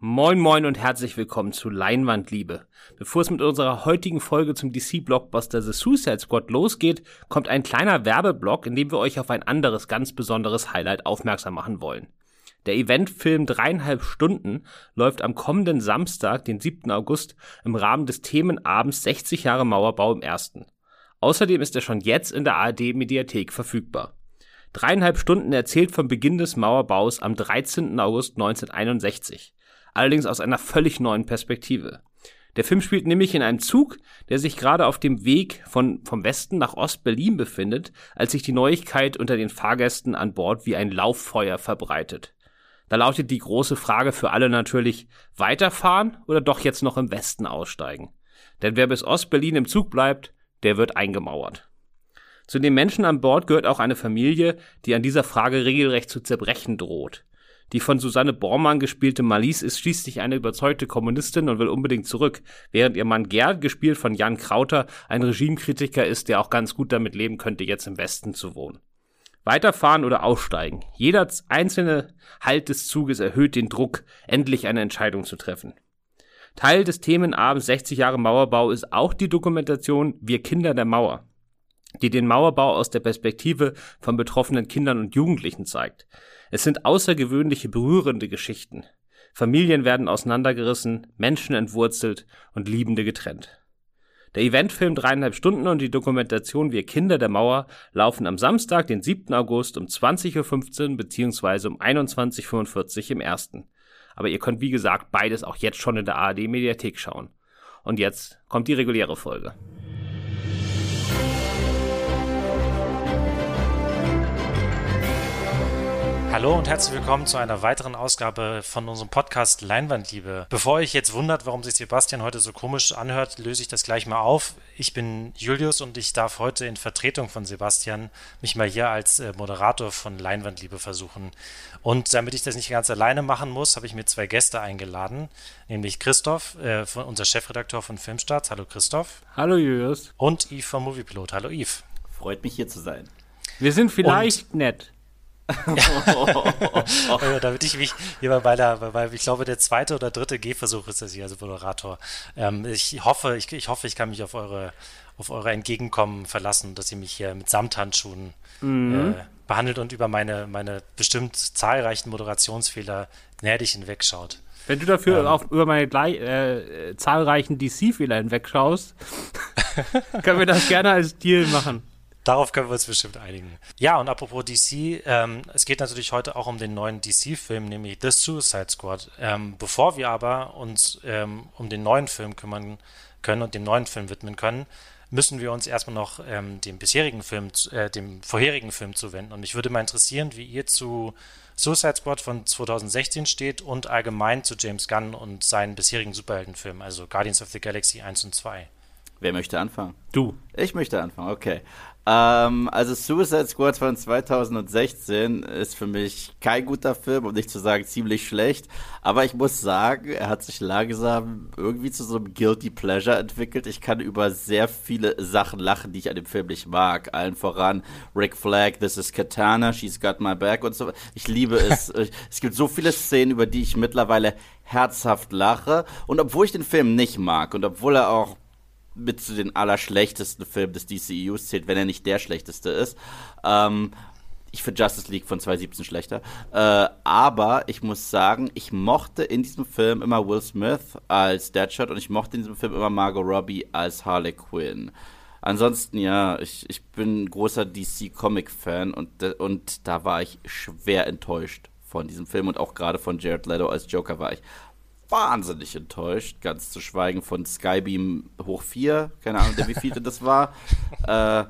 Moin moin und herzlich willkommen zu Leinwandliebe. Bevor es mit unserer heutigen Folge zum DC-Blockbuster The Suicide Squad losgeht, kommt ein kleiner Werbeblock, in dem wir euch auf ein anderes ganz besonderes Highlight aufmerksam machen wollen. Der Eventfilm dreieinhalb Stunden läuft am kommenden Samstag, den 7. August, im Rahmen des Themenabends 60 Jahre Mauerbau im Ersten. Außerdem ist er schon jetzt in der ARD-Mediathek verfügbar. Dreieinhalb Stunden erzählt vom Beginn des Mauerbaus am 13. August 1961 allerdings aus einer völlig neuen Perspektive. Der Film spielt nämlich in einem Zug, der sich gerade auf dem Weg von, vom Westen nach Ost-Berlin befindet, als sich die Neuigkeit unter den Fahrgästen an Bord wie ein Lauffeuer verbreitet. Da lautet die große Frage für alle natürlich, weiterfahren oder doch jetzt noch im Westen aussteigen? Denn wer bis Ost-Berlin im Zug bleibt, der wird eingemauert. Zu den Menschen an Bord gehört auch eine Familie, die an dieser Frage regelrecht zu zerbrechen droht. Die von Susanne Bormann gespielte Malice ist schließlich eine überzeugte Kommunistin und will unbedingt zurück, während ihr Mann Gerd, gespielt von Jan Krauter, ein Regimekritiker ist, der auch ganz gut damit leben könnte, jetzt im Westen zu wohnen. Weiterfahren oder aussteigen. Jeder einzelne Halt des Zuges erhöht den Druck, endlich eine Entscheidung zu treffen. Teil des Themenabends 60 Jahre Mauerbau ist auch die Dokumentation Wir Kinder der Mauer, die den Mauerbau aus der Perspektive von betroffenen Kindern und Jugendlichen zeigt. Es sind außergewöhnliche, berührende Geschichten. Familien werden auseinandergerissen, Menschen entwurzelt und Liebende getrennt. Der Eventfilm dreieinhalb Stunden und die Dokumentation Wir Kinder der Mauer laufen am Samstag, den 7. August um 20.15 Uhr bzw. um 21.45 Uhr im ersten. Aber ihr könnt wie gesagt beides auch jetzt schon in der ARD Mediathek schauen. Und jetzt kommt die reguläre Folge. Hallo und herzlich willkommen zu einer weiteren Ausgabe von unserem Podcast Leinwandliebe. Bevor euch jetzt wundert, warum sich Sebastian heute so komisch anhört, löse ich das gleich mal auf. Ich bin Julius und ich darf heute in Vertretung von Sebastian mich mal hier als äh, Moderator von Leinwandliebe versuchen. Und damit ich das nicht ganz alleine machen muss, habe ich mir zwei Gäste eingeladen, nämlich Christoph, äh, unser Chefredakteur von Filmstarts. Hallo Christoph. Hallo Julius. Und Yves vom Moviepilot. Hallo Yves. Freut mich hier zu sein. Wir sind vielleicht und nett. Ja. damit ich mich hier bei der, weil ich glaube, der zweite oder dritte Gehversuch ist das hier als Moderator. Ähm, ich hoffe, ich, ich hoffe, ich kann mich auf eure, auf eure Entgegenkommen verlassen, dass ihr mich hier mit Samthandschuhen mhm. äh, behandelt und über meine, meine bestimmt zahlreichen Moderationsfehler gnädig hinwegschaut. Wenn du dafür ähm, auf, über meine äh, zahlreichen DC-Fehler hinwegschaust, können wir das gerne als Deal machen. Darauf können wir uns bestimmt einigen. Ja, und apropos DC, ähm, es geht natürlich heute auch um den neuen DC-Film, nämlich The Suicide Squad. Ähm, bevor wir aber uns ähm, um den neuen Film kümmern können und dem neuen Film widmen können, müssen wir uns erstmal noch ähm, dem bisherigen Film, äh, dem vorherigen Film zuwenden. Und mich würde mal interessieren, wie ihr zu Suicide Squad von 2016 steht und allgemein zu James Gunn und seinen bisherigen Superheldenfilmen, also Guardians of the Galaxy 1 und 2. Wer möchte anfangen? Du. Ich möchte anfangen, okay. Ähm, also Suicide Squad von 2016 ist für mich kein guter Film, um nicht zu sagen ziemlich schlecht. Aber ich muss sagen, er hat sich langsam irgendwie zu so einem Guilty Pleasure entwickelt. Ich kann über sehr viele Sachen lachen, die ich an dem Film nicht mag. Allen voran Rick Flag, This is Katana, She's Got My Back und so. Ich liebe es. es gibt so viele Szenen, über die ich mittlerweile herzhaft lache. Und obwohl ich den Film nicht mag und obwohl er auch mit zu den allerschlechtesten Filmen des DCEUs zählt, wenn er nicht der schlechteste ist. Ähm, ich finde Justice League von 2017 schlechter. Äh, aber ich muss sagen, ich mochte in diesem Film immer Will Smith als Deadshot und ich mochte in diesem Film immer Margot Robbie als Harley Quinn. Ansonsten, ja, ich, ich bin großer DC-Comic-Fan und, und da war ich schwer enttäuscht von diesem Film und auch gerade von Jared Leto als Joker war ich wahnsinnig enttäuscht, ganz zu schweigen von Skybeam hoch 4, keine Ahnung, wie viele das war. äh,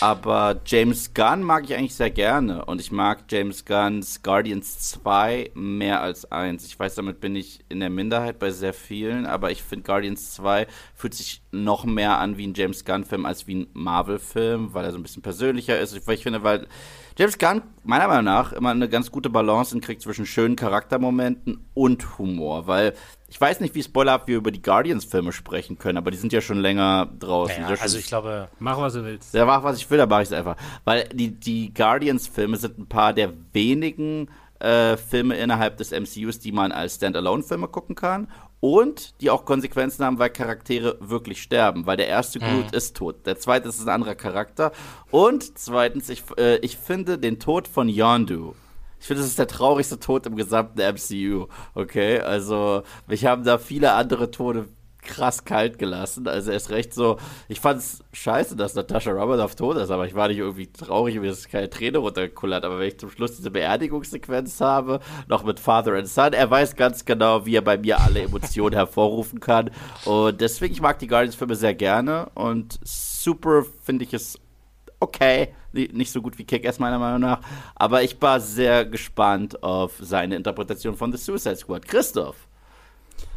aber James Gunn mag ich eigentlich sehr gerne und ich mag James Gunns Guardians 2 mehr als 1. Ich weiß, damit bin ich in der Minderheit bei sehr vielen, aber ich finde Guardians 2 fühlt sich noch mehr an wie ein James Gunn-Film als wie ein Marvel-Film, weil er so ein bisschen persönlicher ist. Ich, finde, weil James Gunn meiner Meinung nach immer eine ganz gute Balance hinkriegt zwischen schönen Charaktermomenten und Humor, weil ich weiß nicht, wie spoilerhaft wir über die Guardians-Filme sprechen können, aber die sind ja schon länger draußen. Naja, also ich glaube, mach was du willst. Ja, mach was ich will, da mache ich es einfach. Weil die, die Guardians-Filme sind ein paar der wenigen äh, Filme innerhalb des MCUs, die man als Standalone-Filme gucken kann und die auch Konsequenzen haben, weil Charaktere wirklich sterben. Weil der erste mhm. Groot ist tot, der zweite ist ein anderer Charakter. Und zweitens, ich, äh, ich finde den Tod von Yondu. Ich finde, das ist der traurigste Tod im gesamten MCU. Okay, also mich haben da viele andere Tode krass kalt gelassen. Also er ist recht so, ich fand es scheiße, dass Natascha Romanoff tot ist, aber ich war nicht irgendwie traurig, wie es keine Träne runtergekullert. Aber wenn ich zum Schluss diese Beerdigungssequenz habe, noch mit Father and Son, er weiß ganz genau, wie er bei mir alle Emotionen hervorrufen kann. Und deswegen, ich mag die Guardians-Filme sehr gerne und super finde ich es okay. Nicht so gut wie Kick-Ass meiner Meinung nach. Aber ich war sehr gespannt auf seine Interpretation von The Suicide Squad. Christoph.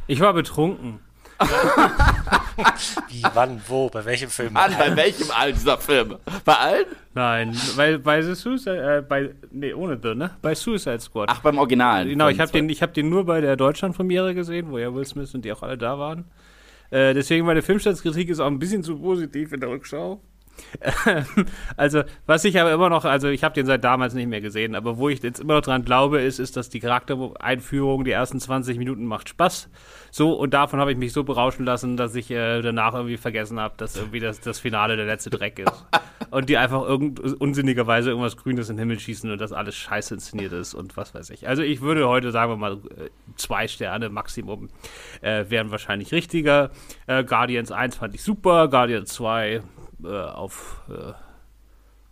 Ich war betrunken. Wie, wann, wo, bei welchem Film? An, bei welchem all dieser Filme? Bei allen? Nein, weil bei The Suicide, äh, bei, nee, ohne The, ne? Bei Suicide Squad. Ach, beim Original. Genau, ich habe den, hab den nur bei der Deutschland-Premiere gesehen, wo ja Will Smith und die auch alle da waren. Äh, deswegen meine Filmstadtkritik ist auch ein bisschen zu positiv in der Rückschau. also, was ich aber immer noch, also ich habe den seit damals nicht mehr gesehen, aber wo ich jetzt immer noch dran glaube, ist, ist, dass die Charaktereinführung, die ersten 20 Minuten macht Spaß. So, und davon habe ich mich so berauschen lassen, dass ich äh, danach irgendwie vergessen habe, dass irgendwie das, das Finale der letzte Dreck ist. und die einfach irgend, unsinnigerweise irgendwas Grünes in den Himmel schießen und das alles scheiße inszeniert ist und was weiß ich. Also ich würde heute, sagen wir mal, äh, zwei Sterne Maximum äh, wären wahrscheinlich richtiger. Äh, Guardians 1 fand ich super, Guardians 2 äh, auf äh,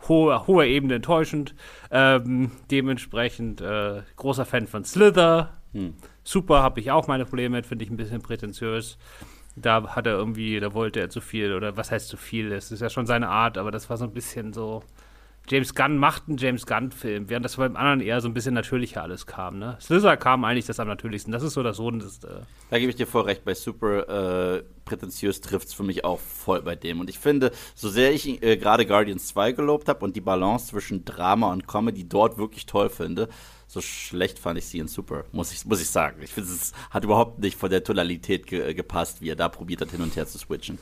hoher, hoher Ebene enttäuschend. Ähm, dementsprechend äh, großer Fan von Slither. Hm. Super, habe ich auch meine Probleme mit, finde ich ein bisschen prätentiös. Da hat er irgendwie, da wollte er zu viel, oder was heißt zu viel? Das ist ja schon seine Art, aber das war so ein bisschen so, James Gunn macht einen James Gunn-Film, während das beim anderen eher so ein bisschen natürlicher alles kam. Ne? Slither kam eigentlich das am natürlichsten. Das ist so das des. Äh da gebe ich dir voll recht. Bei Super äh, prätentiös trifft es für mich auch voll bei dem. Und ich finde, so sehr ich äh, gerade Guardians 2 gelobt habe und die Balance zwischen Drama und Comedy dort wirklich toll finde, so schlecht fand ich sie in Super, muss ich, muss ich sagen. Ich finde, es hat überhaupt nicht von der Tonalität ge gepasst, wie er da probiert hat, hin und her zu switchen.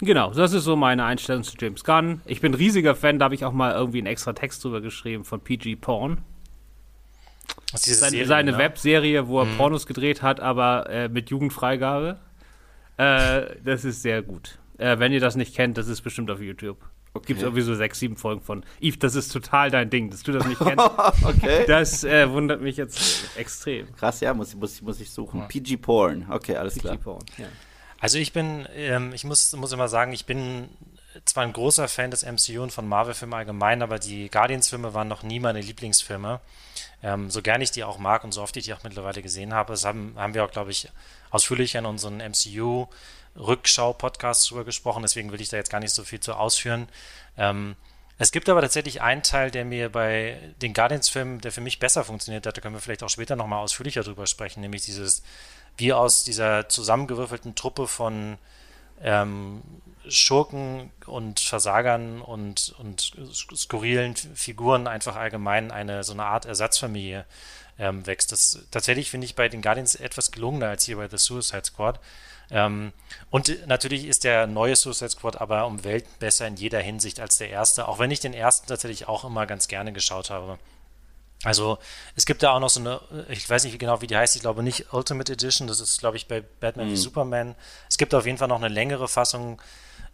Genau, das ist so meine Einstellung zu James Gunn. Ich bin riesiger Fan, da habe ich auch mal irgendwie einen extra Text drüber geschrieben von PG Porn. Seine, Serie, seine ne? Webserie, wo er mhm. Pornos gedreht hat, aber äh, mit Jugendfreigabe. Äh, das ist sehr gut. Äh, wenn ihr das nicht kennt, das ist bestimmt auf YouTube. Okay. Gibt es irgendwie so sechs, sieben Folgen von. Yves, das ist total dein Ding, dass du das nicht kennst. okay. Das äh, wundert mich jetzt extrem. Krass, ja, muss, muss, muss ich suchen. Ja. PG Porn, okay, alles PG klar. Porn, ja. Also ich bin, ähm, ich muss, muss immer sagen, ich bin zwar ein großer Fan des MCU und von Marvel-Filmen allgemein, aber die Guardians-Filme waren noch nie meine Lieblingsfilme. Ähm, so gern ich die auch mag und so oft ich die auch mittlerweile gesehen habe, das haben, haben wir auch, glaube ich, ausführlich in unseren MCU-Rückschau-Podcasts drüber gesprochen, deswegen will ich da jetzt gar nicht so viel zu ausführen. Ähm, es gibt aber tatsächlich einen Teil, der mir bei den Guardians-Filmen, der für mich besser funktioniert hat, da können wir vielleicht auch später nochmal ausführlicher drüber sprechen, nämlich dieses wie aus dieser zusammengewürfelten Truppe von ähm, Schurken und Versagern und, und skurrilen Figuren einfach allgemein eine so eine Art Ersatzfamilie ähm, wächst. Das tatsächlich finde ich bei den Guardians etwas gelungener als hier bei The Suicide Squad. Ähm, und natürlich ist der neue Suicide Squad aber um Welten besser in jeder Hinsicht als der erste, auch wenn ich den ersten tatsächlich auch immer ganz gerne geschaut habe. Also es gibt da auch noch so eine, ich weiß nicht genau, wie die heißt, ich glaube nicht Ultimate Edition, das ist, glaube ich, bei Batman mhm. wie Superman. Es gibt auf jeden Fall noch eine längere Fassung,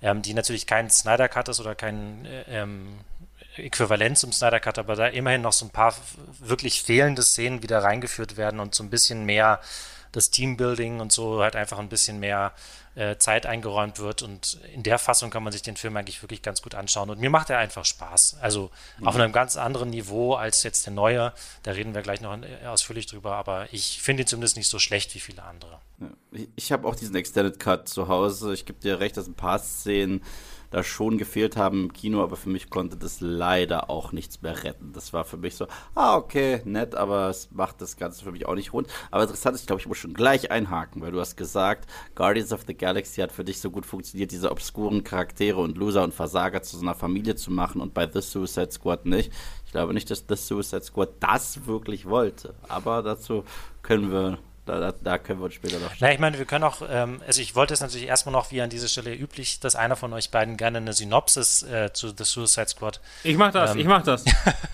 ähm, die natürlich kein Snyder Cut ist oder kein äh, ähm, Äquivalent zum Snyder Cut, aber da immerhin noch so ein paar wirklich fehlende Szenen wieder reingeführt werden und so ein bisschen mehr das Teambuilding und so halt einfach ein bisschen mehr äh, Zeit eingeräumt wird. Und in der Fassung kann man sich den Film eigentlich wirklich ganz gut anschauen. Und mir macht er einfach Spaß. Also mhm. auf einem ganz anderen Niveau als jetzt der neue. Da reden wir gleich noch äh, ausführlich drüber. Aber ich finde ihn zumindest nicht so schlecht wie viele andere. Ich, ich habe auch diesen Extended Cut zu Hause. Ich gebe dir recht, dass ein paar Szenen da schon gefehlt haben im Kino, aber für mich konnte das leider auch nichts mehr retten. Das war für mich so, ah, okay, nett, aber es macht das Ganze für mich auch nicht rund. Aber interessant ist, ich glaube, ich muss schon gleich einhaken, weil du hast gesagt, Guardians of the Galaxy hat für dich so gut funktioniert, diese obskuren Charaktere und Loser und Versager zu so einer Familie zu machen und bei The Suicide Squad nicht. Ich glaube nicht, dass The Suicide Squad das wirklich wollte, aber dazu können wir Da, da, da können wir uns später noch. Na, ich meine, wir können auch, ähm, also ich wollte es natürlich erstmal noch, wie an dieser Stelle üblich, dass einer von euch beiden gerne eine Synopsis äh, zu The Suicide Squad. Ich mach das, ähm, ich mach das.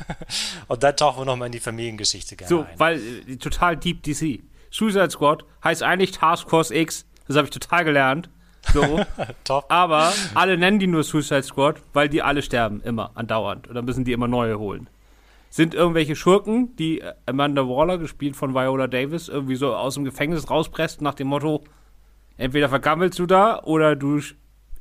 und dann tauchen wir nochmal in die Familiengeschichte gerne so, ein. weil äh, total deep DC. Suicide Squad heißt eigentlich Task Force X. Das habe ich total gelernt. So. Top. Aber alle nennen die nur Suicide Squad, weil die alle sterben, immer, andauernd. Und dann müssen die immer neue holen. Sind irgendwelche Schurken, die Amanda Waller, gespielt von Viola Davis, irgendwie so aus dem Gefängnis rauspresst, nach dem Motto: entweder vergammelst du da oder du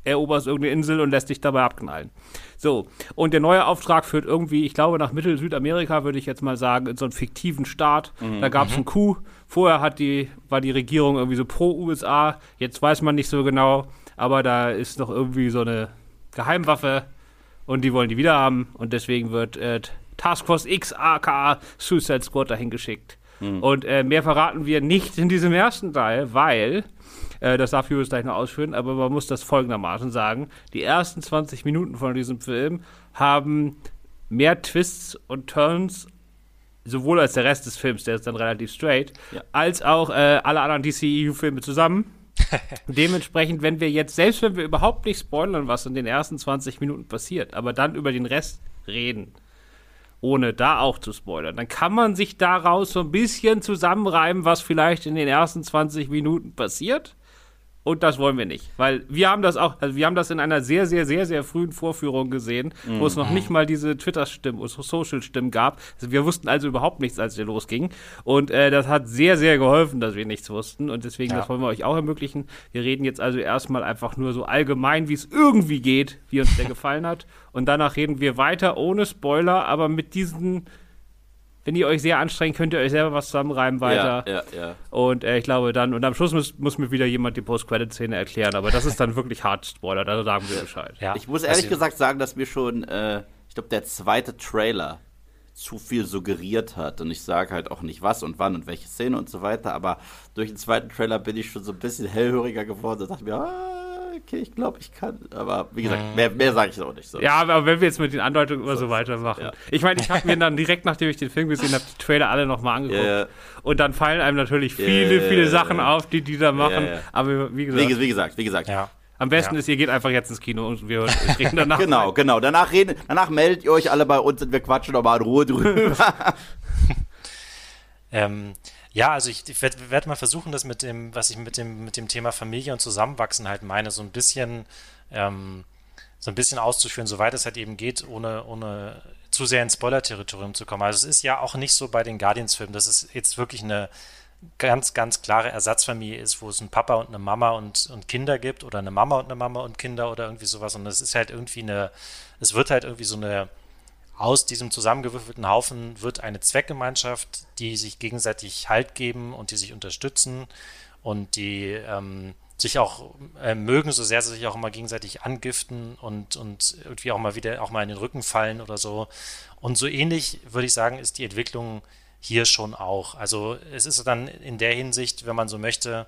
eroberst irgendeine Insel und lässt dich dabei abknallen. So, und der neue Auftrag führt irgendwie, ich glaube, nach Mittel-Südamerika, würde ich jetzt mal sagen, in so einen fiktiven Staat. Mhm. Da gab es einen Coup. Vorher hat die, war die Regierung irgendwie so pro USA. Jetzt weiß man nicht so genau, aber da ist noch irgendwie so eine Geheimwaffe und die wollen die wieder haben. Und deswegen wird äh, Task Force X, aka Suicide Squad, dahin geschickt. Mhm. Und äh, mehr verraten wir nicht in diesem ersten Teil, weil äh, das darf Julius gleich noch ausführen, aber man muss das folgendermaßen sagen. Die ersten 20 Minuten von diesem Film haben mehr Twists und Turns sowohl als der Rest des Films, der ist dann relativ straight, ja. als auch äh, alle anderen DCEU-Filme zusammen. Dementsprechend, wenn wir jetzt, selbst wenn wir überhaupt nicht spoilern, was in den ersten 20 Minuten passiert, aber dann über den Rest reden, ohne da auch zu spoilern, dann kann man sich daraus so ein bisschen zusammenreimen, was vielleicht in den ersten 20 Minuten passiert. Und das wollen wir nicht, weil wir haben das auch, also wir haben das in einer sehr, sehr, sehr, sehr frühen Vorführung gesehen, mhm. wo es noch nicht mal diese Twitter-Stimmen oder Social-Stimmen gab. Also wir wussten also überhaupt nichts, als es losging. Und äh, das hat sehr, sehr geholfen, dass wir nichts wussten. Und deswegen, ja. das wollen wir euch auch ermöglichen. Wir reden jetzt also erstmal einfach nur so allgemein, wie es irgendwie geht, wie uns der gefallen hat. Und danach reden wir weiter ohne Spoiler, aber mit diesen wenn ihr euch sehr anstrengt, könnt ihr euch selber was zusammenreimen weiter. Ja, ja, ja. Und äh, ich glaube dann, und am Schluss muss, muss mir wieder jemand die Post-Credit-Szene erklären, aber das ist dann wirklich hart Spoiler, da sagen wir Bescheid. Ja. Ich muss ehrlich gesagt sagen, dass mir schon, äh, ich glaube, der zweite Trailer zu viel suggeriert hat. Und ich sage halt auch nicht was und wann und welche Szene und so weiter, aber durch den zweiten Trailer bin ich schon so ein bisschen hellhöriger geworden. Da dachte mir, ah, okay, ich glaube, ich kann. Aber wie gesagt, mehr, mehr sage ich auch nicht so. Ja, aber wenn wir jetzt mit den Andeutungen immer so, so weitermachen. Ja. Ich meine, ich habe mir dann direkt, nachdem ich den Film gesehen habe, die Trailer alle nochmal angeguckt. Yeah. Und dann fallen einem natürlich viele, yeah. viele Sachen auf, die die da machen. Yeah. Aber wie gesagt. Wie, wie gesagt, wie gesagt. Ja. Am besten ja. ist, ihr geht einfach jetzt ins Kino und wir reden danach. genau, rein. genau. Danach, reden, danach meldet ihr euch alle bei uns und wir quatschen nochmal in Ruhe drüber. ähm, ja, also ich, ich werde werd mal versuchen, das mit dem, was ich mit dem, mit dem Thema Familie und Zusammenwachsen halt meine, so ein bisschen, ähm, so ein bisschen auszuführen, soweit es halt eben geht, ohne, ohne zu sehr ins Spoiler-Territorium zu kommen. Also es ist ja auch nicht so bei den Guardians-Filmen, dass es jetzt wirklich eine ganz, ganz klare Ersatzfamilie ist, wo es einen Papa und eine Mama und, und Kinder gibt oder eine Mama und eine Mama und Kinder oder irgendwie sowas. Und es ist halt irgendwie eine, es wird halt irgendwie so eine, aus diesem zusammengewürfelten Haufen wird eine Zweckgemeinschaft, die sich gegenseitig Halt geben und die sich unterstützen und die ähm, sich auch äh, mögen, so sehr sie sich auch immer gegenseitig angiften und, und irgendwie auch mal wieder auch mal in den Rücken fallen oder so. Und so ähnlich würde ich sagen, ist die Entwicklung hier schon auch. Also es ist dann in der Hinsicht, wenn man so möchte,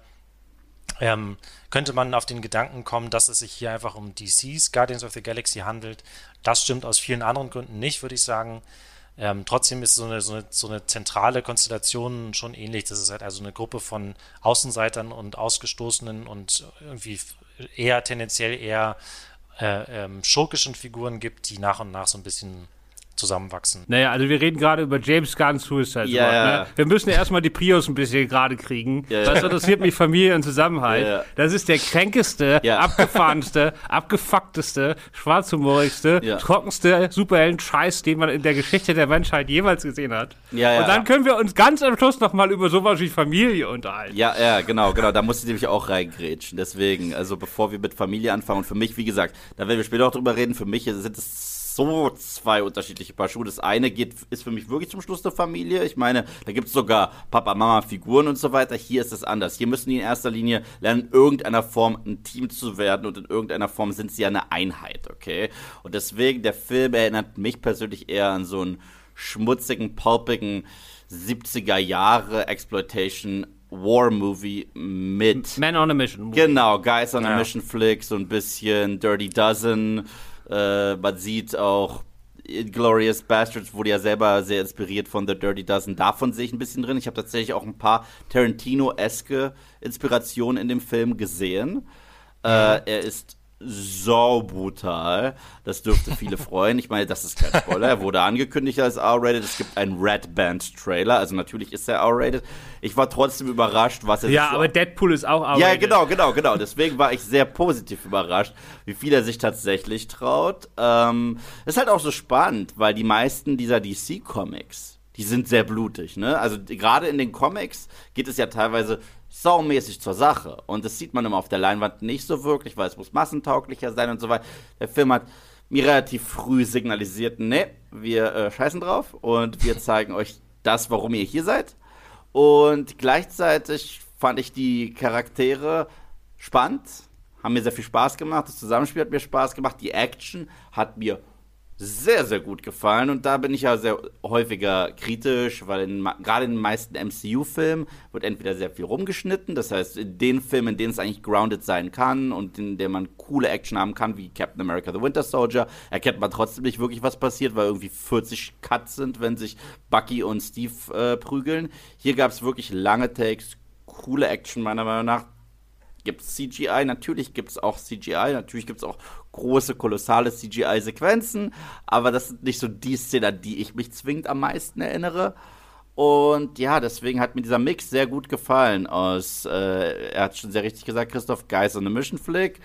ähm, könnte man auf den Gedanken kommen, dass es sich hier einfach um DC's Guardians of the Galaxy handelt. Das stimmt aus vielen anderen Gründen nicht, würde ich sagen. Ähm, trotzdem ist so eine, so, eine, so eine zentrale Konstellation schon ähnlich. Das ist halt also eine Gruppe von Außenseitern und Ausgestoßenen und irgendwie eher tendenziell eher äh, ähm, schurkischen Figuren gibt, die nach und nach so ein bisschen zusammenwachsen. Naja, also wir reden gerade über James Gunn Suicide ja, Squad. Ja. Ne? Wir müssen ja erstmal die Prios ein bisschen gerade kriegen. Ja, Was interessiert mich Familie und Zusammenhalt? Ja, das ist der kränkeste, abgefahrenste, abgefuckteste, schwarzhumorigste, trockenste Superhelden-Scheiß, den man in der Geschichte der Menschheit jemals gesehen hat. Ja, und dann können wir uns ganz am Schluss nochmal über sowas wie Familie unterhalten. Ja, ja, genau, genau. Da muss ich nämlich auch reingrätschen. Deswegen, also bevor wir mit Familie anfangen und für mich, wie gesagt, da werden wir später auch drüber reden, für mich sind es so zwei unterschiedliche Paar Schuhe. Das eine geht, ist für mich wirklich zum Schluss eine Familie. Ich meine, da gibt es sogar Papa, Mama, Figuren und so weiter. Hier ist es anders. Hier müssen die in erster Linie lernen, in irgendeiner Form ein Team zu werden und in irgendeiner Form sind sie ja eine Einheit, okay? Und deswegen, der Film erinnert mich persönlich eher an so einen schmutzigen, pulpigen 70er Jahre Exploitation War Movie mit Man on a Mission. Movie. Genau, Guys on ja. a Mission Flick, so ein bisschen Dirty Dozen. Äh, man sieht auch Glorious Bastards wurde ja selber sehr inspiriert von The Dirty Dozen. Davon sehe ich ein bisschen drin. Ich habe tatsächlich auch ein paar Tarantino-eske Inspirationen in dem Film gesehen. Äh, er ist so brutal. Das dürfte viele freuen. Ich meine, das ist kein Spoiler. Er wurde angekündigt als R-rated. Es gibt einen Red Band Trailer. Also natürlich ist er R-rated. Ich war trotzdem überrascht, was er Ja, so aber Deadpool ist auch R-rated. Ja, genau, genau, genau. Deswegen war ich sehr positiv überrascht, wie viel er sich tatsächlich traut. Ähm, ist halt auch so spannend, weil die meisten dieser DC-Comics, die sind sehr blutig, ne? Also gerade in den Comics geht es ja teilweise saumäßig zur Sache. Und das sieht man immer auf der Leinwand nicht so wirklich, weil es muss massentauglicher sein und so weiter. Der Film hat mir relativ früh signalisiert, ne, wir äh, scheißen drauf und wir zeigen euch das, warum ihr hier seid. Und gleichzeitig fand ich die Charaktere spannend, haben mir sehr viel Spaß gemacht, das Zusammenspiel hat mir Spaß gemacht, die Action hat mir sehr, sehr gut gefallen. Und da bin ich ja sehr häufiger kritisch, weil gerade in den meisten MCU-Filmen wird entweder sehr viel rumgeschnitten. Das heißt, in den Filmen, in denen es eigentlich grounded sein kann und in denen man coole Action haben kann, wie Captain America The Winter Soldier, erkennt man trotzdem nicht wirklich, was passiert, weil irgendwie 40 Cuts sind, wenn sich Bucky und Steve äh, prügeln. Hier gab es wirklich lange Takes, coole Action meiner Meinung nach gibt es CGI, natürlich gibt es auch CGI, natürlich gibt es auch große, kolossale CGI-Sequenzen, aber das sind nicht so die Szenen, an die ich mich zwingend am meisten erinnere. Und ja, deswegen hat mir dieser Mix sehr gut gefallen. Aus, äh, er hat schon sehr richtig gesagt, Christoph Geis und Mission Flick.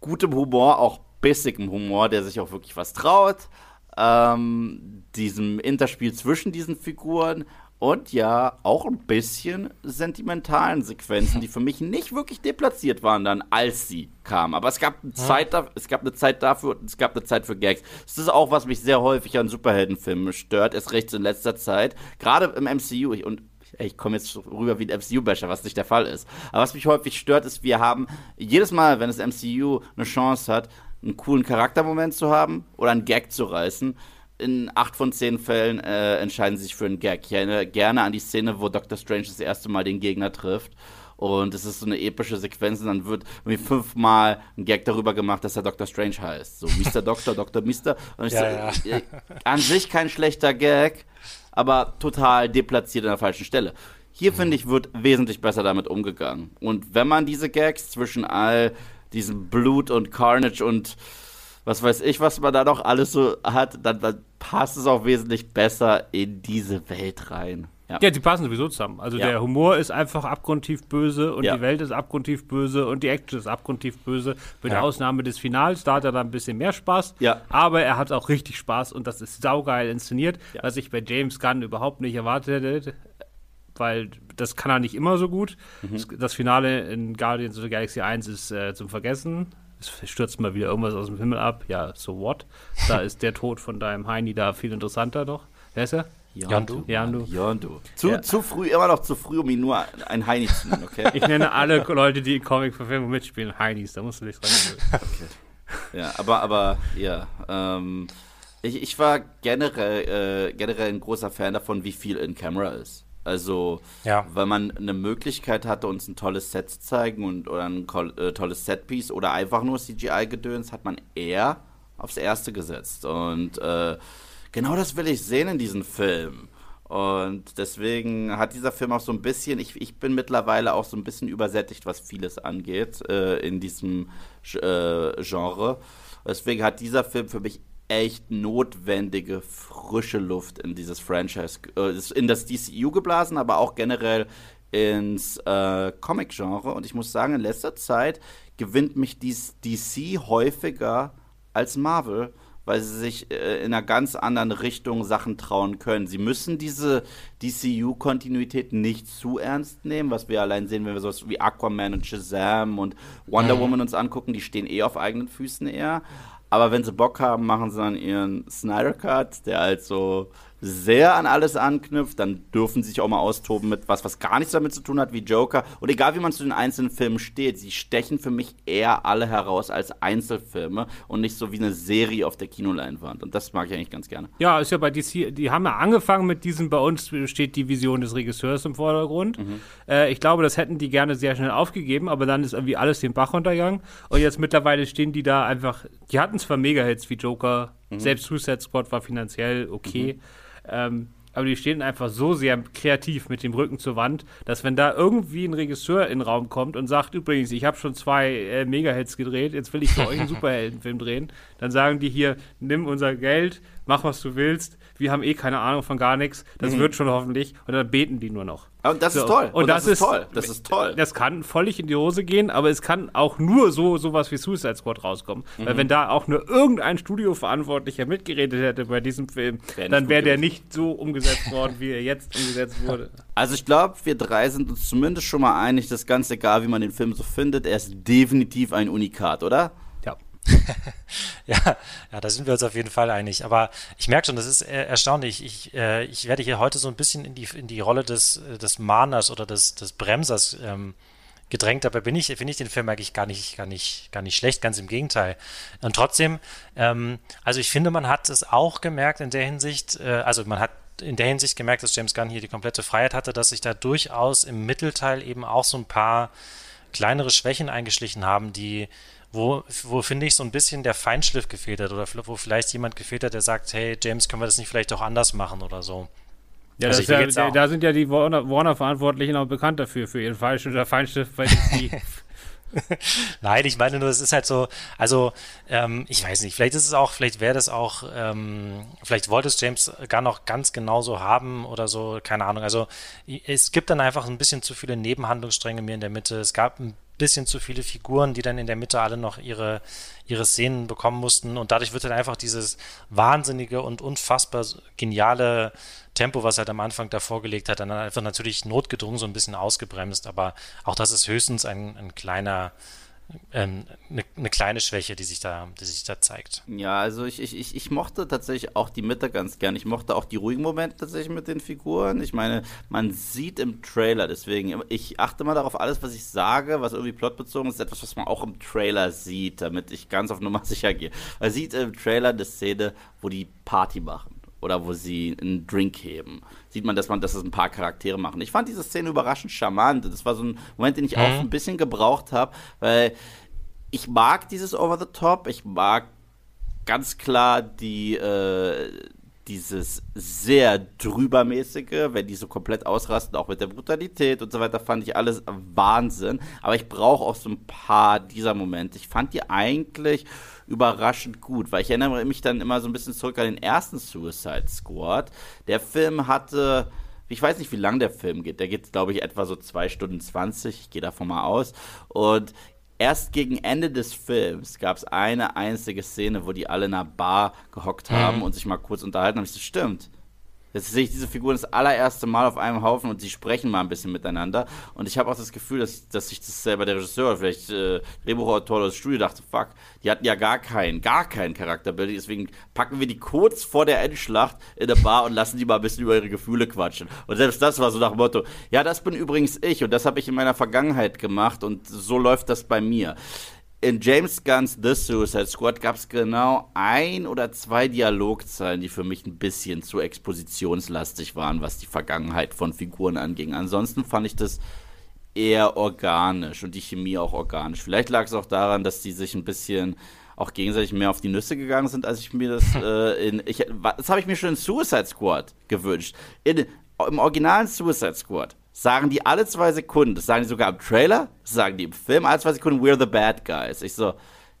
Gutem Humor, auch bissigem Humor, der sich auch wirklich was traut. Ähm, diesem Interspiel zwischen diesen Figuren und ja, auch ein bisschen sentimentalen Sequenzen, die für mich nicht wirklich deplatziert waren dann, als sie kamen. Aber es gab, eine Zeit, es gab eine Zeit dafür und es gab eine Zeit für Gags. Das ist auch, was mich sehr häufig an Superheldenfilmen stört, erst recht in letzter Zeit. Gerade im MCU. Und ich komme jetzt rüber wie ein MCU-Basher, was nicht der Fall ist. Aber was mich häufig stört, ist, wir haben jedes Mal, wenn das MCU eine Chance hat, einen coolen Charaktermoment zu haben oder einen Gag zu reißen, in acht von zehn Fällen äh, entscheiden sie sich für einen Gag. Ich erinnere gerne an die Szene, wo Doctor Strange das erste Mal den Gegner trifft. Und es ist so eine epische Sequenz und dann wird irgendwie fünfmal ein Gag darüber gemacht, dass er Doctor Strange heißt. So, Mr. Doctor, Dr. Mister. Und ich ja, so, ja. Äh, an sich kein schlechter Gag, aber total deplatziert an der falschen Stelle. Hier, finde ich, wird wesentlich besser damit umgegangen. Und wenn man diese Gags zwischen all diesem Blut und Carnage und was weiß ich, was man da noch alles so hat, dann, dann passt es auch wesentlich besser in diese Welt rein. Ja. ja, die passen sowieso zusammen. Also ja. der Humor ist einfach abgrundtief böse und ja. die Welt ist abgrundtief böse und die Action ist abgrundtief böse. Mit der Ausnahme des Finals, da hat er dann ein bisschen mehr Spaß. Ja. Aber er hat auch richtig Spaß und das ist saugeil inszeniert, was ich bei James Gunn überhaupt nicht erwartet hätte. Weil das kann er nicht immer so gut. Mhm. Das, Finale in Guardians of the Galaxy 1 ist äh, zum Vergessen es stürzt mal wieder irgendwas aus dem Himmel ab. Ja, so what? Da ist der Tod von deinem Heini da viel interessanter doch. Wer ist er? Jandu. Jandu. Jandu. Zu, ja. zu früh, immer noch zu früh, um ihn nur ein Heini zu nennen, okay? Ich nenne alle Leute, die in Comic-Verfilmung mitspielen, Heinis. Da musst du nicht dran Okay. Ja, aber, aber, ja, ähm, ich, ich war generell, äh, generell ein großer Fan davon, wie viel in Camera ist. Also, ja. weil man eine Möglichkeit hatte, uns ein tolles Set zu zeigen und, oder ein äh, tolles Setpiece oder einfach nur CGI-Gedöns, hat man eher aufs Erste gesetzt. Und äh, genau das will ich sehen in diesem Film. Und deswegen hat dieser Film auch so ein bisschen, ich, ich bin mittlerweile auch so ein bisschen übersättigt, was vieles angeht äh, in diesem äh, Genre. Deswegen hat dieser Film für mich echt notwendige frische Luft in dieses Franchise, äh, in das DCU geblasen, aber auch generell ins äh, Comic-Genre. Und ich muss sagen, in letzter Zeit gewinnt mich dies DC häufiger als Marvel, weil sie sich äh, in einer ganz anderen Richtung Sachen trauen können. Sie müssen diese DCU-Kontinuität nicht zu ernst nehmen, was wir allein sehen, wenn wir sowas wie Aquaman und Shazam und Wonder mhm. Woman uns angucken, die stehen eh auf eigenen Füßen eher. Aber wenn sie Bock haben, machen sie dann ihren Snyder Cut, der halt so sehr an alles anknüpft, dann dürfen sie sich auch mal austoben mit was, was gar nichts damit zu tun hat, wie Joker. Und egal wie man zu den einzelnen Filmen steht, sie stechen für mich eher alle heraus als Einzelfilme und nicht so wie eine Serie auf der Kinoleinwand. Und das mag ich eigentlich ganz gerne. Ja, ist ja bei DC, die haben ja angefangen mit diesem, bei uns steht die Vision des Regisseurs im Vordergrund. Mhm. Äh, ich glaube, das hätten die gerne sehr schnell aufgegeben, aber dann ist irgendwie alles den Bach runtergegangen. Und jetzt mittlerweile stehen die da einfach, die hatten zwar Mega-Hits wie Joker, Mhm. Selbst Suicide Squad war finanziell okay. Mhm. Ähm, aber die stehen einfach so sehr kreativ mit dem Rücken zur Wand, dass wenn da irgendwie ein Regisseur in den Raum kommt und sagt, übrigens, ich habe schon zwei äh, Megahits gedreht, jetzt will ich für euch einen Superheldenfilm drehen, dann sagen die hier, nimm unser Geld, mach was du willst, wir haben eh keine Ahnung von gar nichts, das mhm. wird schon hoffentlich und dann beten die nur noch. Und das so. ist toll. Und, und das, das, ist toll. Das ist toll. Das kann völlig in die Hose gehen, aber es kann auch nur so sowas wie Suicide Squad rauskommen. Mhm. Weil wenn da auch nur irgendein Studioverantwortlicher mitgeredet hätte bei diesem Film, wär dann wäre der nicht so umgesetzt worden, wie er jetzt umgesetzt wurde. Also ich glaube, wir drei sind uns zumindest schon mal einig, dass ganz egal, wie man den Film so findet, er ist definitiv ein Unikat, oder? ja, ja, da sind wir uns auf jeden Fall einig. Aber ich merke schon, das ist erstaunlich. Ich, äh, ich werde hier heute so ein bisschen in die, in die Rolle des, des Mahners oder des, des Bremsers ähm, gedrängt. Dabei bin ich, finde ich den Film eigentlich gar nicht, gar nicht, gar nicht schlecht, ganz im Gegenteil. Und trotzdem, ähm, also ich finde, man hat es auch gemerkt in der Hinsicht, äh, also man hat in der Hinsicht gemerkt, dass James Gunn hier die komplette Freiheit hatte, dass sich da durchaus im Mittelteil eben auch so ein paar kleinere Schwächen eingeschlichen haben, die wo, wo finde ich so ein bisschen der Feinschliff gefehlt hat oder wo vielleicht jemand gefehlt hat, der sagt, hey James, können wir das nicht vielleicht auch anders machen oder so. Ja, also ja da sind ja die Warner-Verantwortlichen auch bekannt dafür, für ihren Feinschliff, der Feinschliff, weil die Nein, ich meine nur, es ist halt so, also ähm, ich weiß nicht, vielleicht ist es auch, vielleicht wäre das auch, ähm, vielleicht wollte es James gar noch ganz genauso haben oder so, keine Ahnung. Also es gibt dann einfach ein bisschen zu viele Nebenhandlungsstränge mir in der Mitte. Es gab ein bisschen zu viele Figuren, die dann in der Mitte alle noch ihre, ihre Szenen bekommen mussten. Und dadurch wird dann einfach dieses wahnsinnige und unfassbar geniale Tempo, was er halt am Anfang da vorgelegt hat, dann einfach natürlich notgedrungen so ein bisschen ausgebremst. Aber auch das ist höchstens ein, ein kleiner ähm, eine, eine, kleine Schwäche, die sich da, die sich da zeigt. Ja, also ich, ich, ich mochte tatsächlich auch die Mitte ganz gern. Ich mochte auch die ruhigen Momente tatsächlich mit den Figuren. Ich meine, man sieht im Trailer, deswegen, ich achte mal darauf, alles, was ich sage, was irgendwie plotbezogen ist, etwas, was man auch im Trailer sieht, damit ich ganz auf Nummer sicher gehe. Man sieht im Trailer eine Szene, wo die Party machen oder wo sie einen Drink heben. Sieht man, dass man, dass das ein paar Charaktere machen. Ich fand diese Szene überraschend charmant. Das war so ein Moment, den ich mhm. auch ein bisschen gebraucht habe, weil ich mag dieses Over the Top. Ich mag ganz klar die äh, dieses sehr drübermäßige, wenn die so komplett ausrasten, auch mit der Brutalität und so weiter, fand ich alles Wahnsinn. Aber ich brauche auch so ein paar dieser Momente. Ich fand die eigentlich überraschend gut, weil ich erinnere mich dann immer so ein bisschen zurück an den ersten Suicide Squad. Der Film hatte ich weiß nicht, wie lang der Film geht. Der geht, glaube ich, etwa so zwei Stunden 20. Ich gehe davon mal aus. Und erst gegen Ende des Films gab es eine einzige Szene, wo die alle in einer Bar gehockt haben mhm. und sich mal kurz unterhalten haben. Ich so, stimmt. Jetzt sehe ich diese Figuren das allererste Mal auf einem Haufen und sie sprechen mal ein bisschen miteinander. Und ich habe auch das Gefühl, dass, dass sich das selber der Regisseur, vielleicht äh, Drehbuchautor oder das Studio dachte, fuck, die hatten ja gar keinen, gar keinen Charakterbild. Deswegen packen wir die kurz vor der Endschlacht in der Bar und lassen die mal ein bisschen über ihre Gefühle quatschen. Und selbst das war so nach dem Motto, ja, das bin übrigens ich und das habe ich in meiner Vergangenheit gemacht und so läuft das bei mir in James Gunn's The Suicide Squad gab es genau ein oder zwei Dialogzeilen, die für mich ein bisschen zu expositionslastig waren, was die Vergangenheit von Figuren anging. Ansonsten fand ich das eher organisch und die Chemie auch organisch. Vielleicht lag es auch daran, dass die sich ein bisschen auch gegenseitig mehr auf die Nüsse gegangen sind, als ich mir das äh, in. Ich, das habe ich mir schon in Suicide Squad gewünscht. In, Im originalen Suicide Squad sagen die alle zwei Sekunden, das sagen die sogar im Trailer, das sagen die im Film, alle zwei Sekunden, we're the bad guys. Ich so,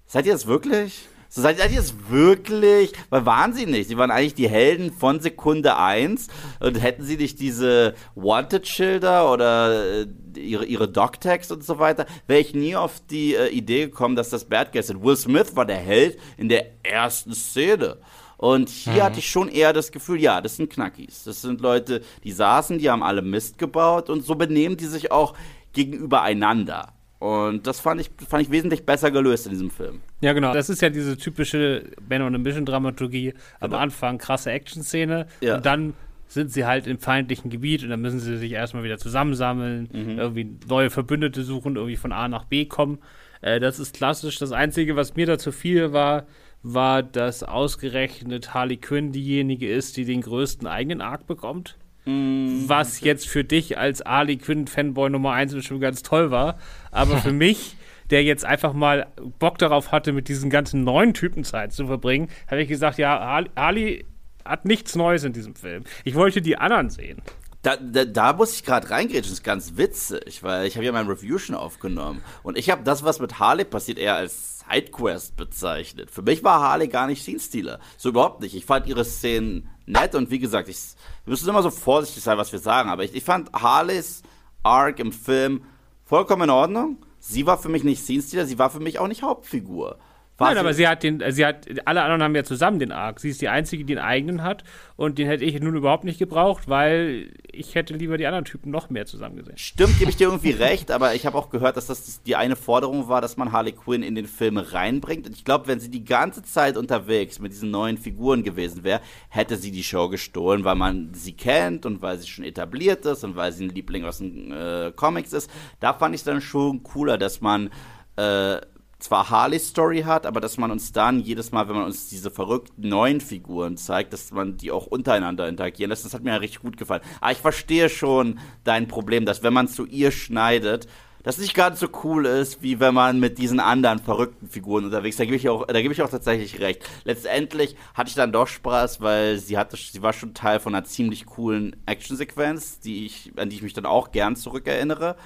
seid ihr das wirklich? So, seid, ihr das wirklich? Weil waren sie nicht. Sie waren eigentlich die Helden von Sekunde 1. Und hätten sie nicht diese Wanted-Schilder oder äh, ihre, ihre Doc-Tags und so weiter, wäre ich nie auf die äh, Idee gekommen, dass das Bad Guys sind. Will Smith war der Held in der ersten Szene. Und hier mhm. hatte ich schon eher das Gefühl, ja, das sind Knackis. Das sind Leute, die saßen, die haben alle Mist gebaut und so benehmen die sich auch gegenüber einander. Und das fand ich, fand ich wesentlich besser gelöst in diesem Film. Ja, genau. Das ist ja diese typische Ben on a Mission Dramaturgie. Am genau. Anfang krasse Action-Szene ja. und dann sind sie halt im feindlichen Gebiet und dann müssen sie sich erstmal wieder zusammensammeln, mhm. irgendwie neue Verbündete suchen, irgendwie von A nach B kommen. Äh, das ist klassisch. Das Einzige, was mir dazu viel war, war, dass ausgerechnet Harley Quinn diejenige ist, die den größten eigenen Arc bekommt. Mm. Was jetzt für dich als Harley Quinn Fanboy Nummer 1 bestimmt ganz toll war. Aber für mich der jetzt einfach mal Bock darauf hatte, mit diesen ganzen neuen Typen Zeit zu verbringen, habe ich gesagt, ja, Ali hat nichts Neues in diesem Film. Ich wollte die anderen sehen. Da, da, da muss ich gerade reingehen, das ist ganz witzig, weil ich habe ja mein Review schon aufgenommen und ich habe das, was mit Harley passiert, eher als Sidequest bezeichnet. Für mich war Harley gar nicht Scene-Stealer. So überhaupt nicht. Ich fand ihre Szenen nett und wie gesagt, ich, wir müssen immer so vorsichtig sein, was wir sagen, aber ich, ich fand Harleys Arc im Film vollkommen in Ordnung. Sie war für mich nicht Scene-Stealer, sie war für mich auch nicht Hauptfigur. Nein, aber sie hat den, sie hat, alle anderen haben ja zusammen den Arc. Sie ist die Einzige, die den eigenen hat. Und den hätte ich nun überhaupt nicht gebraucht, weil ich hätte lieber die anderen Typen noch mehr zusammen gesehen. Stimmt, gebe ich dir irgendwie recht, aber ich habe auch gehört, dass das die eine Forderung war, dass man Harley Quinn in den Film reinbringt. Und ich glaube, wenn sie die ganze Zeit unterwegs mit diesen neuen Figuren gewesen wäre, hätte sie die Show gestohlen, weil man sie kennt und weil sie schon etabliert ist und weil sie ein Liebling aus den äh, Comics ist. Da fand ich es dann schon cooler, dass man äh, zwar Harleys Story hat, aber dass man uns dann jedes Mal, wenn man uns diese verrückten neuen Figuren zeigt, dass man die auch untereinander interagieren lässt. Das hat mir ja richtig gut gefallen. Aber ich verstehe schon dein Problem, dass wenn man zu ihr schneidet, das nicht ganz so cool ist, wie wenn man mit diesen anderen verrückten Figuren unterwegs ist. Da gebe ich auch, da gebe ich auch tatsächlich recht. Letztendlich hatte ich dann doch Spaß, weil sie hatte, sie war schon Teil von einer ziemlich coolen Actionsequenz, die ich, an die ich mich dann auch gern zurückerinnere.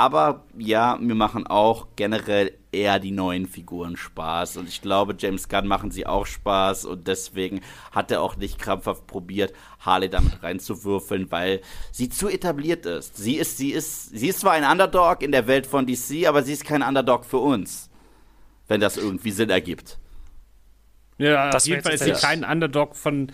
Aber ja, mir machen auch generell eher die neuen Figuren Spaß. Und ich glaube, James Gunn machen sie auch Spaß. Und deswegen hat er auch nicht krampfhaft probiert, Harley damit reinzuwürfeln, weil sie zu etabliert ist. Sie ist, sie ist, sie ist zwar ein Underdog in der Welt von DC, aber sie ist kein Underdog für uns. Wenn das irgendwie Sinn ergibt. Ja, das auf jeden Fall ist sie kein Underdog von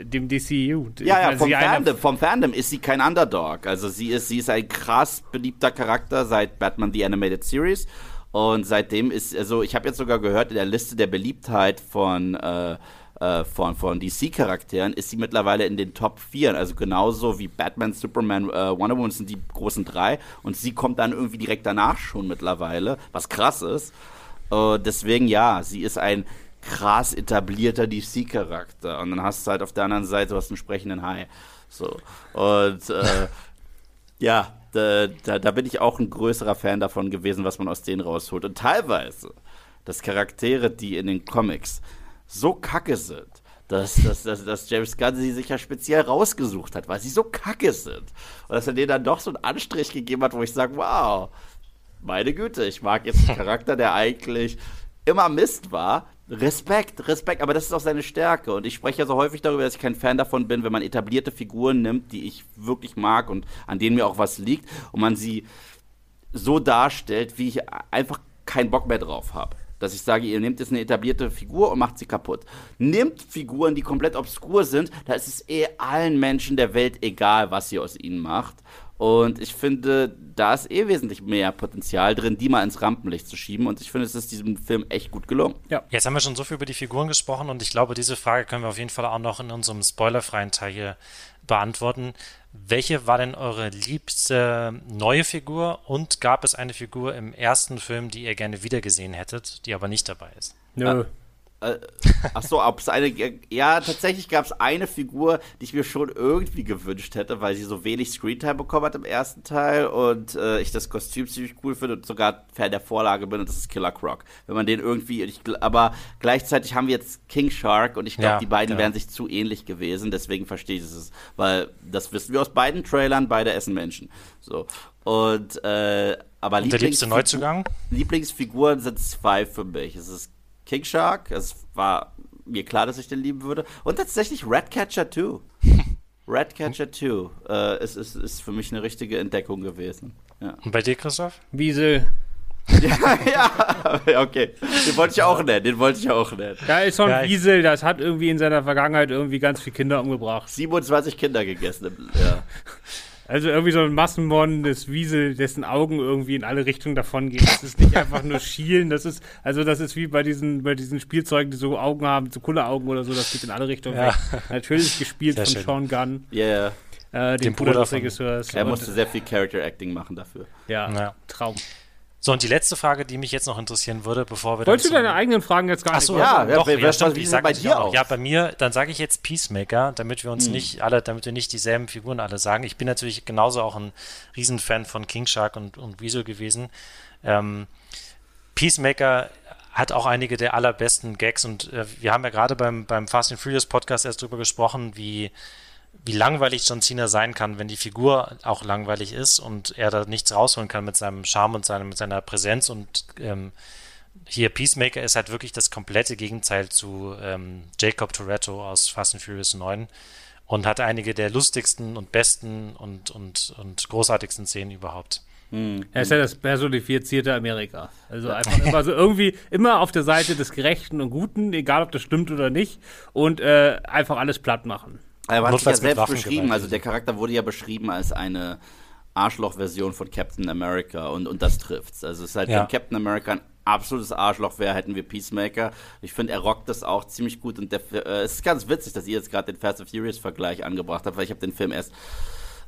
dem DCU. Ja, ja, vom Fandom, vom Fandom ist sie kein Underdog. Also sie ist, sie ist ein krass beliebter Charakter seit Batman The Animated Series. Und seitdem ist, also ich habe jetzt sogar gehört, in der Liste der Beliebtheit von, äh, äh, von, von DC-Charakteren ist sie mittlerweile in den Top 4. Also genauso wie Batman, Superman, äh, Wonder Woman sind die großen drei. Und sie kommt dann irgendwie direkt danach schon mittlerweile, was krass ist. Uh, deswegen ja, sie ist ein krass etablierter DC-Charakter. Und dann hast du halt auf der anderen Seite, hast einen sprechenden Hai. So. Und äh, ja, da, da, da, bin ich auch ein größerer Fan davon gewesen, was man aus denen rausholt. Und teilweise, dass Charaktere, die in den Comics so kacke sind, dass, dass, dass, dass James Gunn sie sich ja speziell rausgesucht hat, weil sie so kacke sind. Und dass er denen dann doch so einen Anstrich gegeben hat, wo ich sage, wow, meine Güte, ich mag jetzt einen Charakter, der eigentlich immer Mist war, Respekt, Respekt, aber das ist auch seine Stärke. Und ich spreche ja so häufig darüber, dass ich kein Fan davon bin, wenn man etablierte Figuren nimmt, die ich wirklich mag und an denen mir auch was liegt, und man sie so darstellt, wie ich einfach keinen Bock mehr drauf habe. Dass ich sage, ihr nehmt jetzt eine etablierte Figur und macht sie kaputt. Nehmt Figuren, die komplett obskur sind, da ist es eh allen Menschen der Welt egal, was ihr aus ihnen macht. Und ich finde, da ist eh wesentlich mehr Potenzial drin, die mal ins Rampenlicht zu schieben. Und ich finde, es ist diesem Film echt gut gelungen. Ja, jetzt haben wir schon so viel über die Figuren gesprochen und ich glaube, diese Frage können wir auf jeden Fall auch noch in unserem spoilerfreien Teil hier beantworten. Welche war denn eure liebste neue Figur und gab es eine Figur im ersten Film, die ihr gerne wiedergesehen hättet, die aber nicht dabei ist? Nö. Ja. Äh, ach so, ob es eine. Ja, tatsächlich gab es eine Figur, die ich mir schon irgendwie gewünscht hätte, weil sie so wenig Screentime bekommen hat im ersten Teil und äh, ich das Kostüm ziemlich cool finde und sogar Fan der Vorlage bin und das ist Killer Croc. Wenn man den irgendwie. Ich, aber gleichzeitig haben wir jetzt King Shark und ich glaube, ja, die beiden ja. wären sich zu ähnlich gewesen, deswegen verstehe ich es. Weil das wissen wir aus beiden Trailern, beide essen Menschen. So. Und, äh, aber und der liebste Neuzugang? Lieblingsfiguren sind zwei für mich. Es ist King Shark. Es war mir klar, dass ich den lieben würde. Und tatsächlich Ratcatcher 2. Ratcatcher 2 äh, ist, ist, ist für mich eine richtige Entdeckung gewesen. Ja. Und bei dir, Christoph? Wiesel. ja, ja, okay. Den wollte ich auch nennen, den wollte ich auch nennen. Ja, ist so ein Wiesel, das hat irgendwie in seiner Vergangenheit irgendwie ganz viele Kinder umgebracht. 27 Kinder gegessen, ja. Also irgendwie so ein Massenmon des Wiesel, dessen Augen irgendwie in alle Richtungen davon gehen. Das ist nicht einfach nur Schielen, das ist, also das ist wie bei diesen, bei diesen Spielzeugen, die so Augen haben, so Kulleraugen oder so, das geht in alle Richtungen ja. weg. Natürlich gespielt Sehr von schön. Sean Gunn. Ja, yeah. Äh, dem Bruder des Regisseurs. Er musste sehr viel Character Acting machen dafür. Ja, ja. Traum. So, und die letzte Frage, die mich jetzt noch interessieren würde, bevor wir Wolltest du deine eigenen Fragen jetzt gar nicht Achso, ja, ja, doch, ja, ja stimmt, ich sage bei dir auch. Ja, bei mir, dann sage ich jetzt Peacemaker, damit wir uns hm. nicht alle, damit wir nicht dieselben Figuren alle sagen. Ich bin natürlich genauso auch ein Riesenfan von King Shark und, und Weasel gewesen. Ähm, Peacemaker hat auch einige der allerbesten Gags und äh, wir haben ja gerade beim, beim Fast and Furious Podcast erst drüber gesprochen, wie, wie langweilig John Cena sein kann, wenn die Figur auch langweilig ist und er da nichts rausholen kann mit seinem Charme und seinem, mit seiner Präsenz und ähm, hier Peacemaker ist halt wirklich das komplette Gegenteil zu ähm, Jacob Toretto aus Fast and Furious 9 und hat einige der lustigsten und besten und, und, und großartigsten Szenen überhaupt. Hm. Er ist ja das personifizierte Amerika. Also einfach immer so irgendwie immer auf der Seite des Gerechten und Guten, egal ob das stimmt oder nicht, und äh, einfach alles platt machen. Er hat sich ja selbst beschrieben, also der Charakter wurde ja beschrieben als eine Arschloch-Version von Captain America und, und das trifft's. Also es ist halt, ja. wenn Captain America ein absolutes Arschloch wäre, hätten wir Peacemaker. Ich finde, er rockt das auch ziemlich gut und der, äh, es ist ganz witzig, dass ihr jetzt gerade den Fast and Furious Vergleich angebracht habt, weil ich habe den Film erst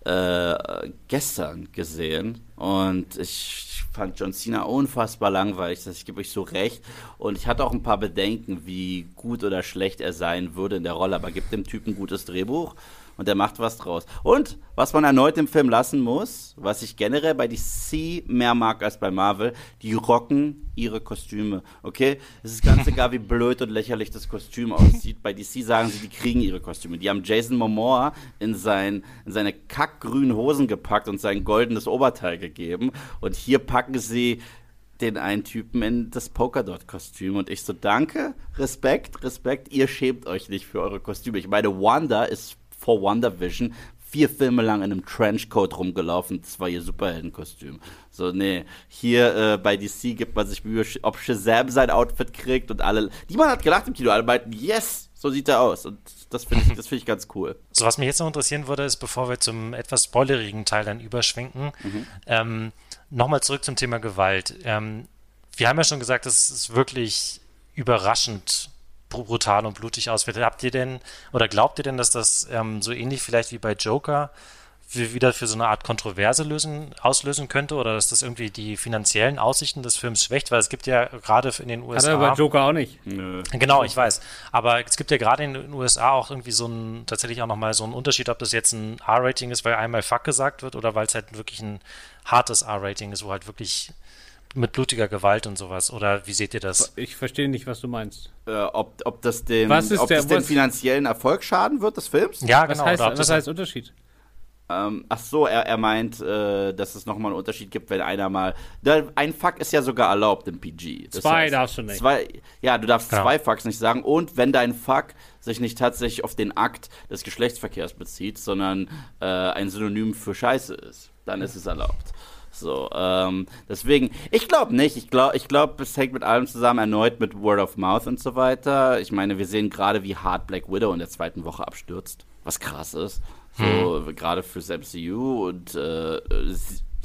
äh, gestern gesehen und ich fand John Cena unfassbar langweilig, ich gebe euch so recht. Und ich hatte auch ein paar Bedenken, wie gut oder schlecht er sein würde in der Rolle, aber gibt dem Typen gutes Drehbuch und er macht was draus. Und was man erneut im Film lassen muss, was ich generell bei DC mehr mag als bei Marvel, die rocken ihre Kostüme. Okay? Es ist ganz egal, wie blöd und lächerlich das Kostüm aussieht. Bei DC sagen sie, die kriegen ihre Kostüme. Die haben Jason Momoa in, sein, in seine kackgrünen Hosen gepackt und sein goldenes Oberteil gegeben. Und hier packen sie den einen Typen in das Polkadot-Kostüm und ich so, danke, Respekt, Respekt, ihr schämt euch nicht für eure Kostüme. Ich meine, Wanda ist vor WandaVision vier Filme lang in einem Trenchcoat rumgelaufen. Das war ihr Superheldenkostüm. So, nee, hier äh, bei DC gibt man sich Mühe, ob Shazam sein Outfit kriegt und alle. Niemand hat gelacht im Kino. Alle meinten, yes, so sieht er aus. Und das finde ich, find ich ganz cool. So, was mich jetzt noch interessieren würde, ist, bevor wir zum etwas spoilerigen Teil dann überschwenken, mhm. ähm, nochmal zurück zum Thema Gewalt. Ähm, wir haben ja schon gesagt, es ist wirklich überraschend brutal und blutig ausfällt. Habt ihr denn oder glaubt ihr denn, dass das ähm, so ähnlich vielleicht wie bei Joker wieder für so eine Art Kontroverse lösen, auslösen könnte oder dass das irgendwie die finanziellen Aussichten des Films schwächt, weil es gibt ja gerade in den USA. Hat er bei Joker auch nicht. Nö. Genau, ich weiß. Aber es gibt ja gerade in den USA auch irgendwie so ein, tatsächlich auch nochmal so einen Unterschied, ob das jetzt ein R-Rating ist, weil einmal Fuck gesagt wird oder weil es halt wirklich ein hartes R-Rating ist, wo halt wirklich mit blutiger Gewalt und sowas. Oder wie seht ihr das? Ich verstehe nicht, was du meinst. Äh, ob, ob das den, ob der, das den finanziellen Erfolg schaden wird des Films? Ja, genau. Was heißt, was heißt Unterschied? Ähm, ach so, er, er meint, äh, dass es nochmal einen Unterschied gibt, wenn einer mal. Da, ein Fuck ist ja sogar erlaubt im PG. Das zwei heißt, darfst du nicht. Zwei, ja, du darfst genau. zwei Fucks nicht sagen. Und wenn dein Fuck sich nicht tatsächlich auf den Akt des Geschlechtsverkehrs bezieht, sondern äh, ein Synonym für Scheiße ist, dann ist es erlaubt. So, ähm, deswegen, ich glaube nicht. Ich glaube, ich glaub, es hängt mit allem zusammen, erneut mit Word of Mouth und so weiter. Ich meine, wir sehen gerade, wie hart Black Widow in der zweiten Woche abstürzt, was krass ist. So, hm. gerade fürs MCU und äh,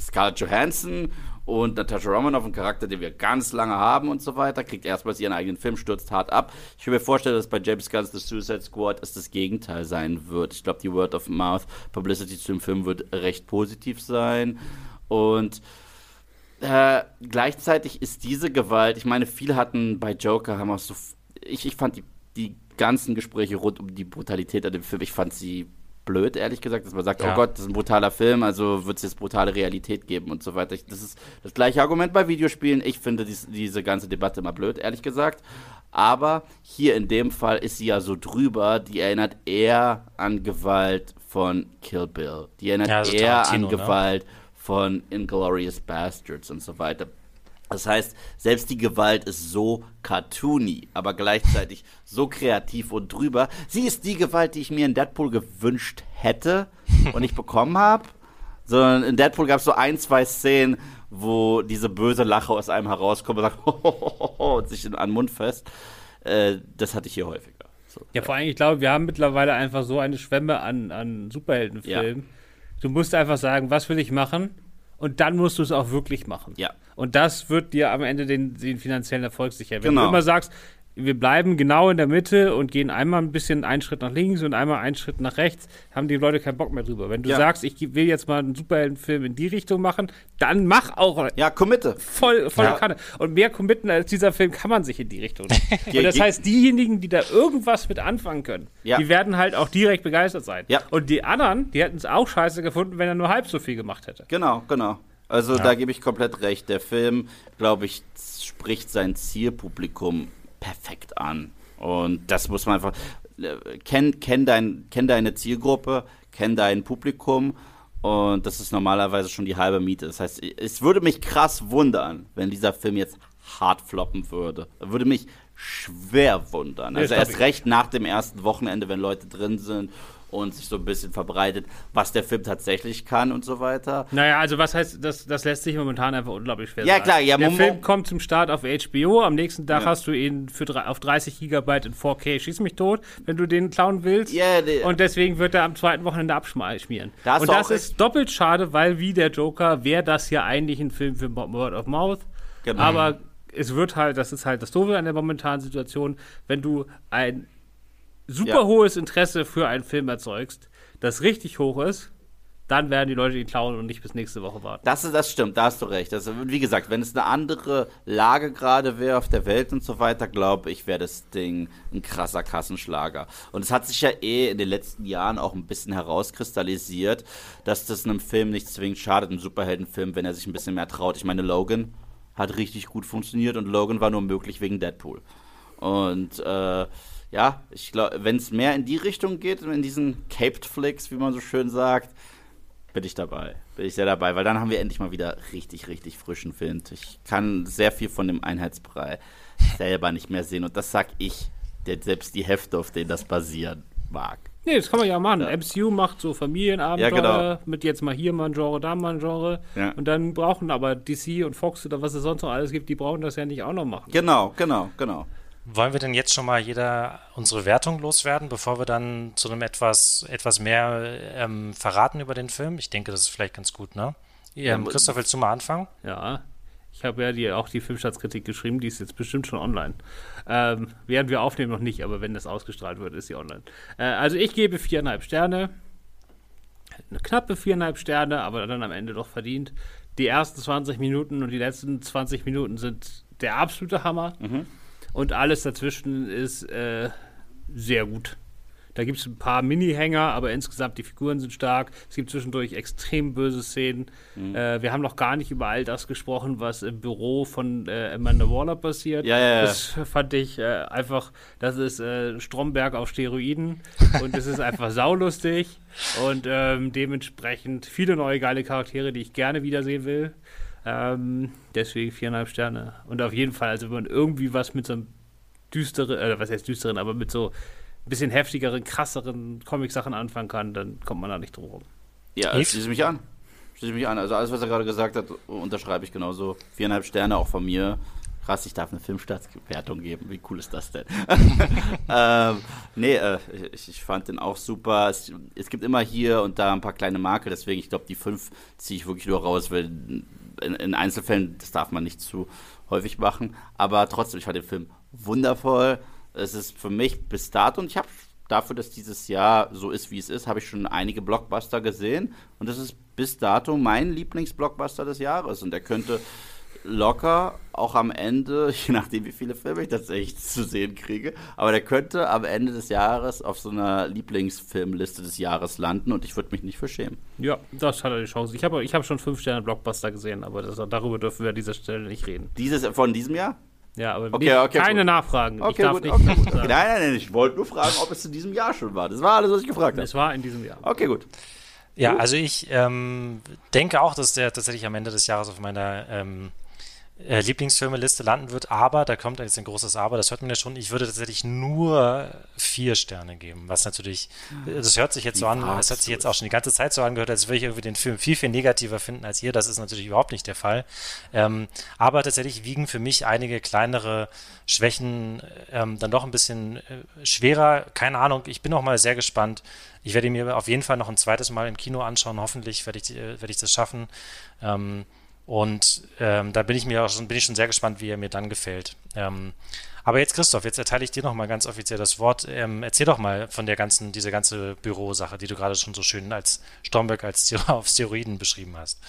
Scarlett Johansson und Natasha Romanoff, ein Charakter, den wir ganz lange haben und so weiter, kriegt erstmals ihren eigenen Film, stürzt hart ab. Ich kann mir vorstellen, dass bei James Gunn's The Suicide Squad es das Gegenteil sein wird. Ich glaube, die Word of Mouth Publicity zu dem Film wird recht positiv sein. Und äh, gleichzeitig ist diese Gewalt, ich meine, viele hatten bei Joker, haben auch so, ich, ich fand die, die ganzen Gespräche rund um die Brutalität an dem Film, ich fand sie blöd, ehrlich gesagt, dass man sagt, oh ja. oh Gott, das ist ein brutaler Film, also wird es jetzt brutale Realität geben und so weiter. Das ist das gleiche Argument bei Videospielen. Ich finde dies, diese ganze Debatte immer blöd, ehrlich gesagt. Aber hier in dem Fall ist sie ja so drüber, die erinnert eher an Gewalt von Kill Bill. Die erinnert ja, also eher Tarantino, an ne? Von Inglorious Bastards und so weiter. Das heißt, selbst die Gewalt ist so cartoony, aber gleichzeitig so kreativ und drüber. Sie ist die Gewalt, die ich mir in Deadpool gewünscht hätte und nicht bekommen habe. Sondern in Deadpool gab es so ein, zwei Szenen, wo diese böse Lache aus einem herauskommt und sagt, und sich an den Mund fest. Äh, das hatte ich hier häufiger. So, ja, vor allem, ich glaube, wir haben mittlerweile einfach so eine Schwemme an, an Superheldenfilmen. Ja Du musst einfach sagen, was will ich machen? Und dann musst du es auch wirklich machen. Ja. Und das wird dir am Ende den, den finanziellen Erfolg sichern. Wenn genau. du immer sagst, wir bleiben genau in der Mitte und gehen einmal ein bisschen einen Schritt nach links und einmal einen Schritt nach rechts, haben die Leute keinen Bock mehr drüber. Wenn du ja. sagst, ich will jetzt mal einen Superheldenfilm in die Richtung machen, dann mach auch. Ja, committe. Voll, voll ja. Kanne. Und mehr committen als dieser Film kann man sich in die Richtung. und das heißt, diejenigen, die da irgendwas mit anfangen können, ja. die werden halt auch direkt begeistert sein. Ja. Und die anderen, die hätten es auch scheiße gefunden, wenn er nur halb so viel gemacht hätte. Genau, genau. Also da gebe ich komplett recht. Der Film, glaube ich, spricht sein Zielpublikum perfekt an. Und das muss man einfach. Äh, kenn, kenn, dein, kenn deine Zielgruppe, kenn dein Publikum. Und das ist normalerweise schon die halbe Miete. Das heißt, es würde mich krass wundern, wenn dieser Film jetzt hart floppen würde. Würde mich schwer wundern. Also erst recht nach dem ersten Wochenende, wenn Leute drin sind und sich so ein bisschen verbreitet, was der Film tatsächlich kann und so weiter. Naja, also was heißt, das, das lässt sich momentan einfach unglaublich schwer Ja, sagen. klar, ja. Der Film kommt zum Start auf HBO, am nächsten Tag ja. hast du ihn für, auf 30 Gigabyte in 4K, schieß mich tot, wenn du den klauen willst. Ja, die, und deswegen wird er am zweiten Wochenende abschmieren. Da und das ist doppelt schade, weil wie der Joker wäre das ja eigentlich ein Film für Word of Mouth. Genau. Aber es wird halt, das ist halt das Doofe an der momentanen Situation, wenn du ein super ja. hohes Interesse für einen Film erzeugst, das richtig hoch ist, dann werden die Leute ihn klauen und nicht bis nächste Woche warten. Das, das stimmt, da hast du recht. Also, wie gesagt, wenn es eine andere Lage gerade wäre auf der Welt und so weiter, glaube ich, wäre das Ding ein krasser Kassenschlager. Und es hat sich ja eh in den letzten Jahren auch ein bisschen herauskristallisiert, dass das einem Film nicht zwingend schadet, einem Superheldenfilm, wenn er sich ein bisschen mehr traut. Ich meine, Logan hat richtig gut funktioniert und Logan war nur möglich wegen Deadpool. Und äh, ja, ich glaube, wenn es mehr in die Richtung geht, in diesen Caped Flicks, wie man so schön sagt, bin ich dabei. Bin ich sehr dabei, weil dann haben wir endlich mal wieder richtig, richtig frischen Wind. Ich kann sehr viel von dem Einheitsbrei selber nicht mehr sehen und das sag ich, der selbst die Hefte, auf denen das basieren mag. Nee, das kann man ja machen. Ja. MCU macht so Familienabenteuer ja, genau. mit jetzt mal hier mal ein Genre, da mal ein Genre. Ja. Und dann brauchen aber DC und Fox oder was es sonst noch alles gibt, die brauchen das ja nicht auch noch machen. Genau, genau, genau. Wollen wir denn jetzt schon mal jeder unsere Wertung loswerden, bevor wir dann zu einem etwas, etwas mehr ähm, verraten über den Film? Ich denke, das ist vielleicht ganz gut, ne? Ähm, Christoph, willst du mal anfangen? Ja, ich habe ja die, auch die Filmschatzkritik geschrieben, die ist jetzt bestimmt schon online. Ähm, während wir aufnehmen noch nicht, aber wenn das ausgestrahlt wird, ist sie online. Äh, also ich gebe viereinhalb Sterne. Eine knappe viereinhalb Sterne, aber dann am Ende doch verdient. Die ersten 20 Minuten und die letzten 20 Minuten sind der absolute Hammer. Mhm. Und alles dazwischen ist äh, sehr gut. Da gibt es ein paar Mini-Hänger, aber insgesamt die Figuren sind stark. Es gibt zwischendurch extrem böse Szenen. Mhm. Äh, wir haben noch gar nicht über all das gesprochen, was im Büro von äh, Amanda Waller passiert. Ja, ja, ja. Das fand ich äh, einfach, das ist äh, Stromberg auf Steroiden und es ist einfach saulustig und ähm, dementsprechend viele neue geile Charaktere, die ich gerne wiedersehen will. Ähm, deswegen viereinhalb Sterne. Und auf jeden Fall, also wenn man irgendwie was mit so einem düsteren, äh, was heißt düsteren, aber mit so ein bisschen heftigeren, krasseren Comic-Sachen anfangen kann, dann kommt man da nicht drum rum. Ja, ich schließe mich an. Schließe mich an. Also alles, was er gerade gesagt hat, unterschreibe ich genauso. Viereinhalb Sterne auch von mir. Krass, ich darf eine Filmstartswertung geben. Wie cool ist das denn? ähm, nee, äh, ich, ich, fand den auch super. Es, es, gibt immer hier und da ein paar kleine Marke, deswegen, ich glaube, die fünf ziehe ich wirklich nur raus, weil in, in, Einzelfällen, das darf man nicht zu häufig machen. Aber trotzdem, ich fand den Film wundervoll es ist für mich bis dato, und ich habe dafür, dass dieses Jahr so ist, wie es ist, habe ich schon einige Blockbuster gesehen. Und das ist bis dato mein Lieblingsblockbuster des Jahres. Und er könnte locker auch am Ende, je nachdem wie viele Filme ich tatsächlich zu sehen kriege, aber der könnte am Ende des Jahres auf so einer Lieblingsfilmliste des Jahres landen und ich würde mich nicht verschämen. Ja, das hat er die Chance. Ich habe ich hab schon fünf Sterne Blockbuster gesehen, aber das, darüber dürfen wir an dieser Stelle nicht reden. Dieses von diesem Jahr? Ja, aber okay, okay, keine gut. Nachfragen. Okay, ich darf gut, nicht okay, gut. Nein, nein, nein, ich wollte nur fragen, ob es in diesem Jahr schon war. Das war alles, was ich gefragt habe. Es war in diesem Jahr. Okay, gut. Ja, also ich ähm, denke auch, dass der tatsächlich am Ende des Jahres auf meiner ähm, äh, Lieblingsfilmeliste landen wird, aber da kommt jetzt ein großes Aber, das hört man ja schon, ich würde tatsächlich nur vier Sterne geben, was natürlich, das hört sich jetzt so an, es hat sich jetzt auch schon die ganze Zeit so angehört, als würde ich irgendwie den Film viel, viel negativer finden als ihr, das ist natürlich überhaupt nicht der Fall, ähm, aber tatsächlich wiegen für mich einige kleinere Schwächen ähm, dann doch ein bisschen äh, schwerer, keine Ahnung, ich bin auch mal sehr gespannt, ich werde mir auf jeden Fall noch ein zweites Mal im Kino anschauen, hoffentlich werde ich, äh, werde ich das schaffen, ähm, und ähm, da bin ich mir auch schon, bin ich schon sehr gespannt, wie er mir dann gefällt. Ähm, aber jetzt, Christoph, jetzt erteile ich dir nochmal ganz offiziell das Wort. Ähm, erzähl doch mal von der ganzen, dieser ganze Bürosache, die du gerade schon so schön als Stromberg als auf Steroiden beschrieben hast.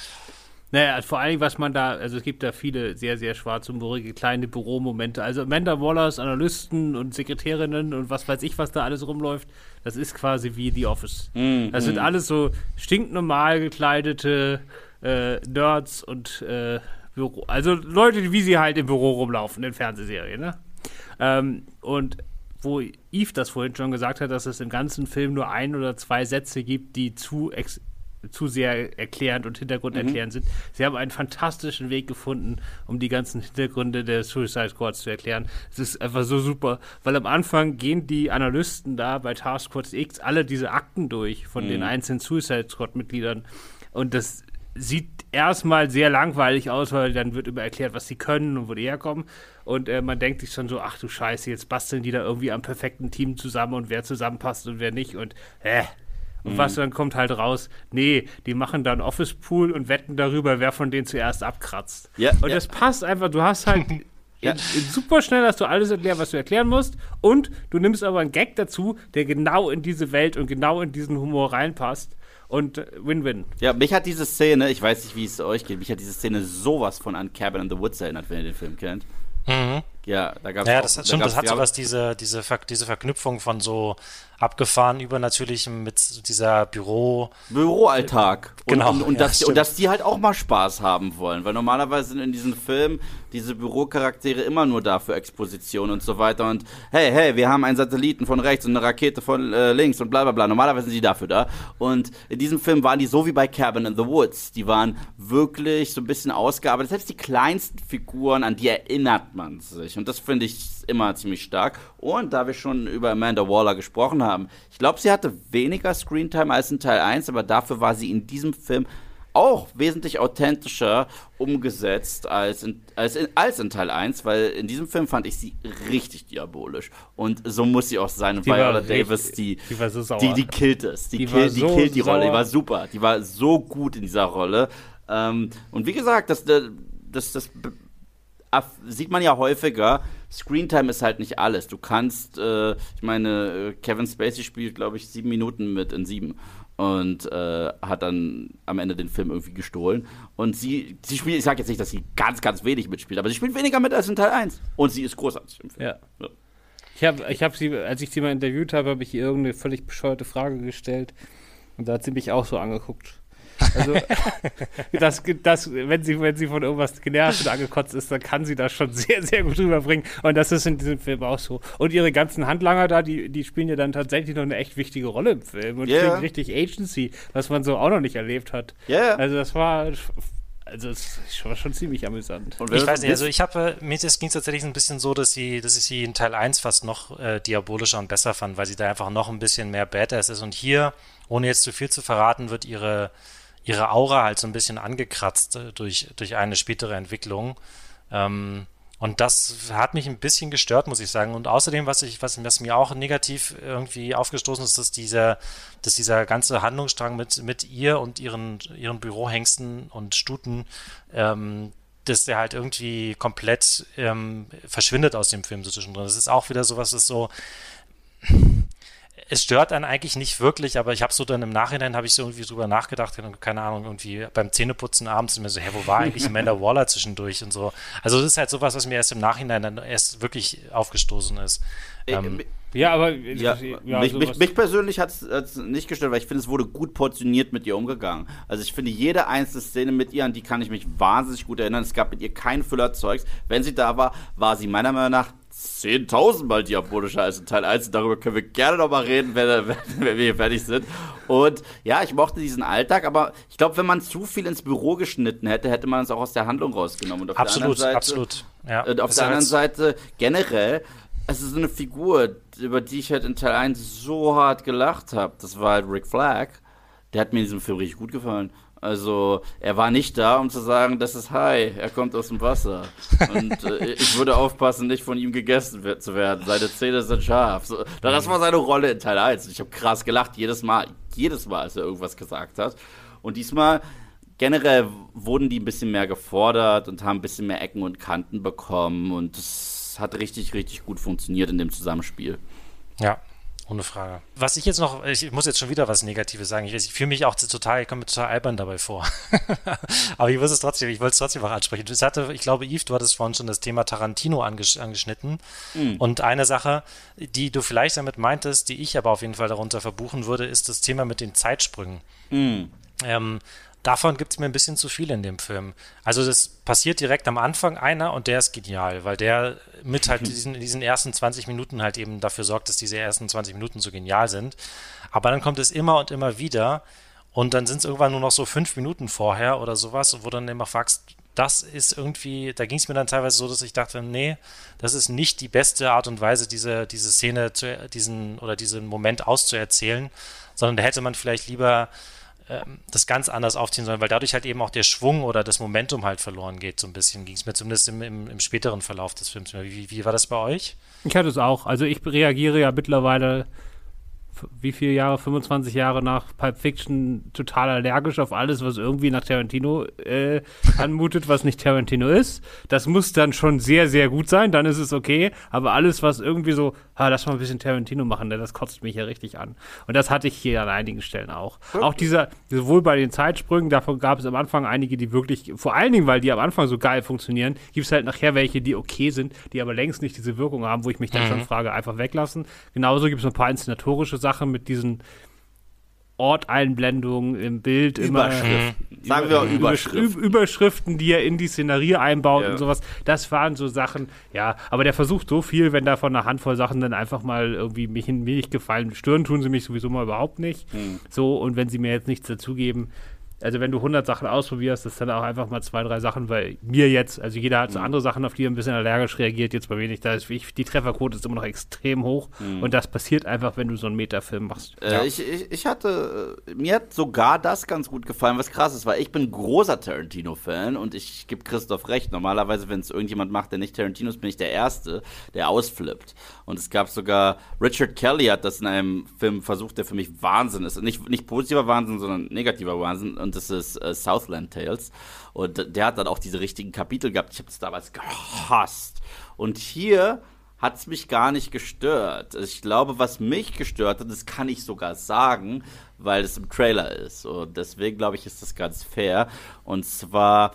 Naja, vor allem, was man da, also es gibt da viele sehr, sehr schwarzhumorige kleine Büromomente. Also Amanda Wallers, Analysten und Sekretärinnen und was weiß ich, was da alles rumläuft, das ist quasi wie The Office. Mm, das sind mm. alles so stinknormal gekleidete äh, Nerds und äh, Büro, also Leute, wie sie halt im Büro rumlaufen in Fernsehserien, ne? Ähm, und wo Eve das vorhin schon gesagt hat, dass es im ganzen Film nur ein oder zwei Sätze gibt, die zu zu sehr erklärend und hintergrunderklärend mhm. sind. Sie haben einen fantastischen Weg gefunden, um die ganzen Hintergründe der Suicide Squads zu erklären. Es ist einfach so super, weil am Anfang gehen die Analysten da bei Task Force X alle diese Akten durch von mhm. den einzelnen Suicide Squad-Mitgliedern und das sieht erstmal sehr langweilig aus, weil dann wird über erklärt, was sie können und wo die herkommen. Und äh, man denkt sich schon so, ach du Scheiße, jetzt basteln die da irgendwie am perfekten Team zusammen und wer zusammenpasst und wer nicht. Und äh, und mhm. was dann kommt halt raus, nee, die machen dann Office Pool und wetten darüber, wer von denen zuerst abkratzt. Ja, und ja. das passt einfach, du hast halt ja. in, in super schnell hast du alles erklärt, was du erklären musst und du nimmst aber einen Gag dazu, der genau in diese Welt und genau in diesen Humor reinpasst und äh, Win-Win. Ja, mich hat diese Szene, ich weiß nicht, wie es euch geht, mich hat diese Szene sowas von an Cabin in the Woods erinnert, wenn ihr den Film kennt. Mhm. Ja, da gab es. Ja, das hat, da das hat sowas, diese, diese, Ver diese Verknüpfung von so abgefahren übernatürlichem mit dieser Büro. Büroalltag. Und, genau. Und, und, ja, dass, und dass die halt auch mal Spaß haben wollen. Weil normalerweise sind in diesen Filmen diese Bürocharaktere immer nur da für Exposition und so weiter. Und hey, hey, wir haben einen Satelliten von rechts und eine Rakete von äh, links und bla bla bla. Normalerweise sind die dafür da. Und in diesem Film waren die so wie bei Cabin in the Woods. Die waren wirklich so ein bisschen ausgearbeitet. Selbst die kleinsten Figuren, an die erinnert man sich. Und das finde ich immer ziemlich stark. Und da wir schon über Amanda Waller gesprochen haben, ich glaube, sie hatte weniger Screentime als in Teil 1, aber dafür war sie in diesem Film auch wesentlich authentischer umgesetzt als in, als, in, als in Teil 1, weil in diesem Film fand ich sie richtig diabolisch. Und so muss sie auch sein. Und Viola Davis, die, die, war so sauer. die, die killt es. Die, die, kill, die so killt die Rolle. Die war super. Die war so gut in dieser Rolle. Ähm, und wie gesagt, das, das, das sieht man ja häufiger. Screentime ist halt nicht alles. Du kannst, äh, ich meine, äh, Kevin Spacey spielt, glaube ich, sieben Minuten mit in sieben und äh, hat dann am Ende den Film irgendwie gestohlen. Und sie, sie spielt, ich sage jetzt nicht, dass sie ganz, ganz wenig mitspielt, aber sie spielt weniger mit als in Teil 1. Und sie ist großartig im Film. Ja. ja. Ich habe ich hab sie, als ich sie mal interviewt habe, habe ich ihr irgendeine völlig bescheuerte Frage gestellt. Und da hat sie mich auch so angeguckt. Also, das, das, wenn, sie, wenn sie von irgendwas genervt und angekotzt ist, dann kann sie das schon sehr, sehr gut rüberbringen. Und das ist in diesem Film auch so. Und ihre ganzen Handlanger da, die, die spielen ja dann tatsächlich noch eine echt wichtige Rolle im Film und yeah. richtig Agency, was man so auch noch nicht erlebt hat. Ja. Yeah. Also, das war also es war schon ziemlich amüsant. ich weiß nicht, also ich habe, mir ging es tatsächlich ein bisschen so, dass sie, dass ich sie in Teil 1 fast noch äh, diabolischer und besser fand, weil sie da einfach noch ein bisschen mehr Badass ist. Und hier, ohne jetzt zu viel zu verraten, wird ihre ihre Aura halt so ein bisschen angekratzt äh, durch, durch eine spätere Entwicklung. Ähm, und das hat mich ein bisschen gestört, muss ich sagen. Und außerdem, was ich, was, was mir auch negativ irgendwie aufgestoßen ist, dass dieser, dass dieser ganze Handlungsstrang mit, mit ihr und ihren, ihren Bürohengsten und Stuten, ähm, dass der halt irgendwie komplett ähm, verschwindet aus dem Film so zwischendrin. Das ist auch wieder sowas, das so, es stört einen eigentlich nicht wirklich, aber ich habe so dann im Nachhinein habe ich so irgendwie drüber nachgedacht, keine Ahnung, irgendwie beim Zähneputzen abends mir so, hä, wo war eigentlich Amanda Waller zwischendurch und so. Also das ist halt sowas, was mir erst im Nachhinein dann erst wirklich aufgestoßen ist. Äh, ähm, ja, aber ja, ja, mich, mich, mich, persönlich hat es nicht gestört, weil ich finde, es wurde gut portioniert mit ihr umgegangen. Also ich finde, jede einzelne Szene mit ihr, an die kann ich mich wahnsinnig gut erinnern. Es gab mit ihr kein Füllerzeugs. Wenn sie da war, war sie meiner Meinung nach 10.000 Mal diabolischer als in Teil 1. Darüber können wir gerne nochmal reden, wenn, wenn, wir hier fertig sind. Und ja, ich mochte diesen Alltag, aber ich glaube, wenn man zu viel ins Büro geschnitten hätte, hätte man es auch aus der Handlung rausgenommen. Und auf absolut, der Seite, absolut. Ja, äh, auf der anderen Seite generell, es ist eine Figur, über die ich halt in Teil 1 so hart gelacht habe. Das war halt Rick Flag. Der hat mir in diesem Film richtig gut gefallen. Also er war nicht da, um zu sagen, das ist Hai, er kommt aus dem Wasser. Und äh, ich würde aufpassen, nicht von ihm gegessen zu werden. Seine Zähne sind scharf. So, das war seine Rolle in Teil 1. Ich habe krass gelacht, jedes Mal, jedes Mal, als er irgendwas gesagt hat. Und diesmal, generell wurden die ein bisschen mehr gefordert und haben ein bisschen mehr Ecken und Kanten bekommen. Und das hat richtig, richtig gut funktioniert in dem Zusammenspiel. Ja, ohne Frage. Was ich jetzt noch, ich muss jetzt schon wieder was Negatives sagen. Ich, ich fühle mich auch total, ich komme mir total albern dabei vor. Aber ich muss es trotzdem, ich wollte es trotzdem auch ansprechen. Das hatte, ich glaube, Yves, du hattest vorhin schon das Thema Tarantino angesch angeschnitten. Mhm. Und eine Sache, die du vielleicht damit meintest, die ich aber auf jeden Fall darunter verbuchen würde, ist das Thema mit den Zeitsprüngen. Mhm. Ähm, davon gibt es mir ein bisschen zu viel in dem Film. Also das passiert direkt am Anfang einer und der ist genial, weil der mit halt diesen, diesen ersten 20 Minuten halt eben dafür sorgt, dass diese ersten 20 Minuten so genial sind. Aber dann kommt es immer und immer wieder und dann sind es irgendwann nur noch so fünf Minuten vorher oder sowas, wo dann immer fragst, das ist irgendwie, da ging es mir dann teilweise so, dass ich dachte, nee, das ist nicht die beste Art und Weise, diese, diese Szene, zu, diesen oder diesen Moment auszuerzählen, sondern da hätte man vielleicht lieber das ganz anders aufziehen sollen, weil dadurch halt eben auch der Schwung oder das Momentum halt verloren geht, so ein bisschen. Ging es mir zumindest im, im, im, späteren Verlauf des Films. Wie, wie war das bei euch? Ich hatte es auch. Also ich reagiere ja mittlerweile wie viele Jahre, 25 Jahre nach Pulp Fiction total allergisch auf alles, was irgendwie nach Tarantino äh, anmutet, was nicht Tarantino ist. Das muss dann schon sehr, sehr gut sein, dann ist es okay. Aber alles, was irgendwie so, ah, lass mal ein bisschen Tarantino machen, denn das kotzt mich ja richtig an. Und das hatte ich hier an einigen Stellen auch. Okay. Auch dieser, sowohl bei den Zeitsprüngen, davon gab es am Anfang einige, die wirklich, vor allen Dingen, weil die am Anfang so geil funktionieren, gibt es halt nachher welche, die okay sind, die aber längst nicht diese Wirkung haben, wo ich mich dann mhm. schon frage, einfach weglassen. Genauso gibt es ein paar inszenatorische Sachen mit diesen Orteinblendungen im Bild Überschriften. immer. Sagen wir auch Überschriften. Überschriften, die er in die Szenerie einbaut ja. und sowas. Das waren so Sachen, ja, aber der versucht so viel, wenn da von einer Handvoll Sachen dann einfach mal irgendwie mich in mir nicht gefallen. Stören tun sie mich sowieso mal überhaupt nicht. Mhm. So, und wenn sie mir jetzt nichts dazugeben, also wenn du 100 Sachen ausprobierst, das sind auch einfach mal zwei, drei Sachen, weil mir jetzt, also jeder hat so mhm. andere Sachen, auf die er ein bisschen allergisch reagiert, jetzt bei mir nicht. Da ist, ich, die Trefferquote ist immer noch extrem hoch mhm. und das passiert einfach, wenn du so einen Metafilm machst. Äh, ja. ich, ich, ich, hatte, mir hat sogar das ganz gut gefallen, was krass ist, weil ich bin großer Tarantino-Fan und ich gebe Christoph recht. Normalerweise, wenn es irgendjemand macht, der nicht Tarantino ist, bin ich der Erste, der ausflippt. Und es gab sogar, Richard Kelly hat das in einem Film versucht, der für mich Wahnsinn ist. Nicht, nicht positiver Wahnsinn, sondern negativer Wahnsinn. Und das ist äh, Southland Tales. Und der hat dann auch diese richtigen Kapitel gehabt. Ich habe es damals gehasst. Und hier hat es mich gar nicht gestört. Ich glaube, was mich gestört hat, das kann ich sogar sagen, weil es im Trailer ist. Und deswegen glaube ich, ist das ganz fair. Und zwar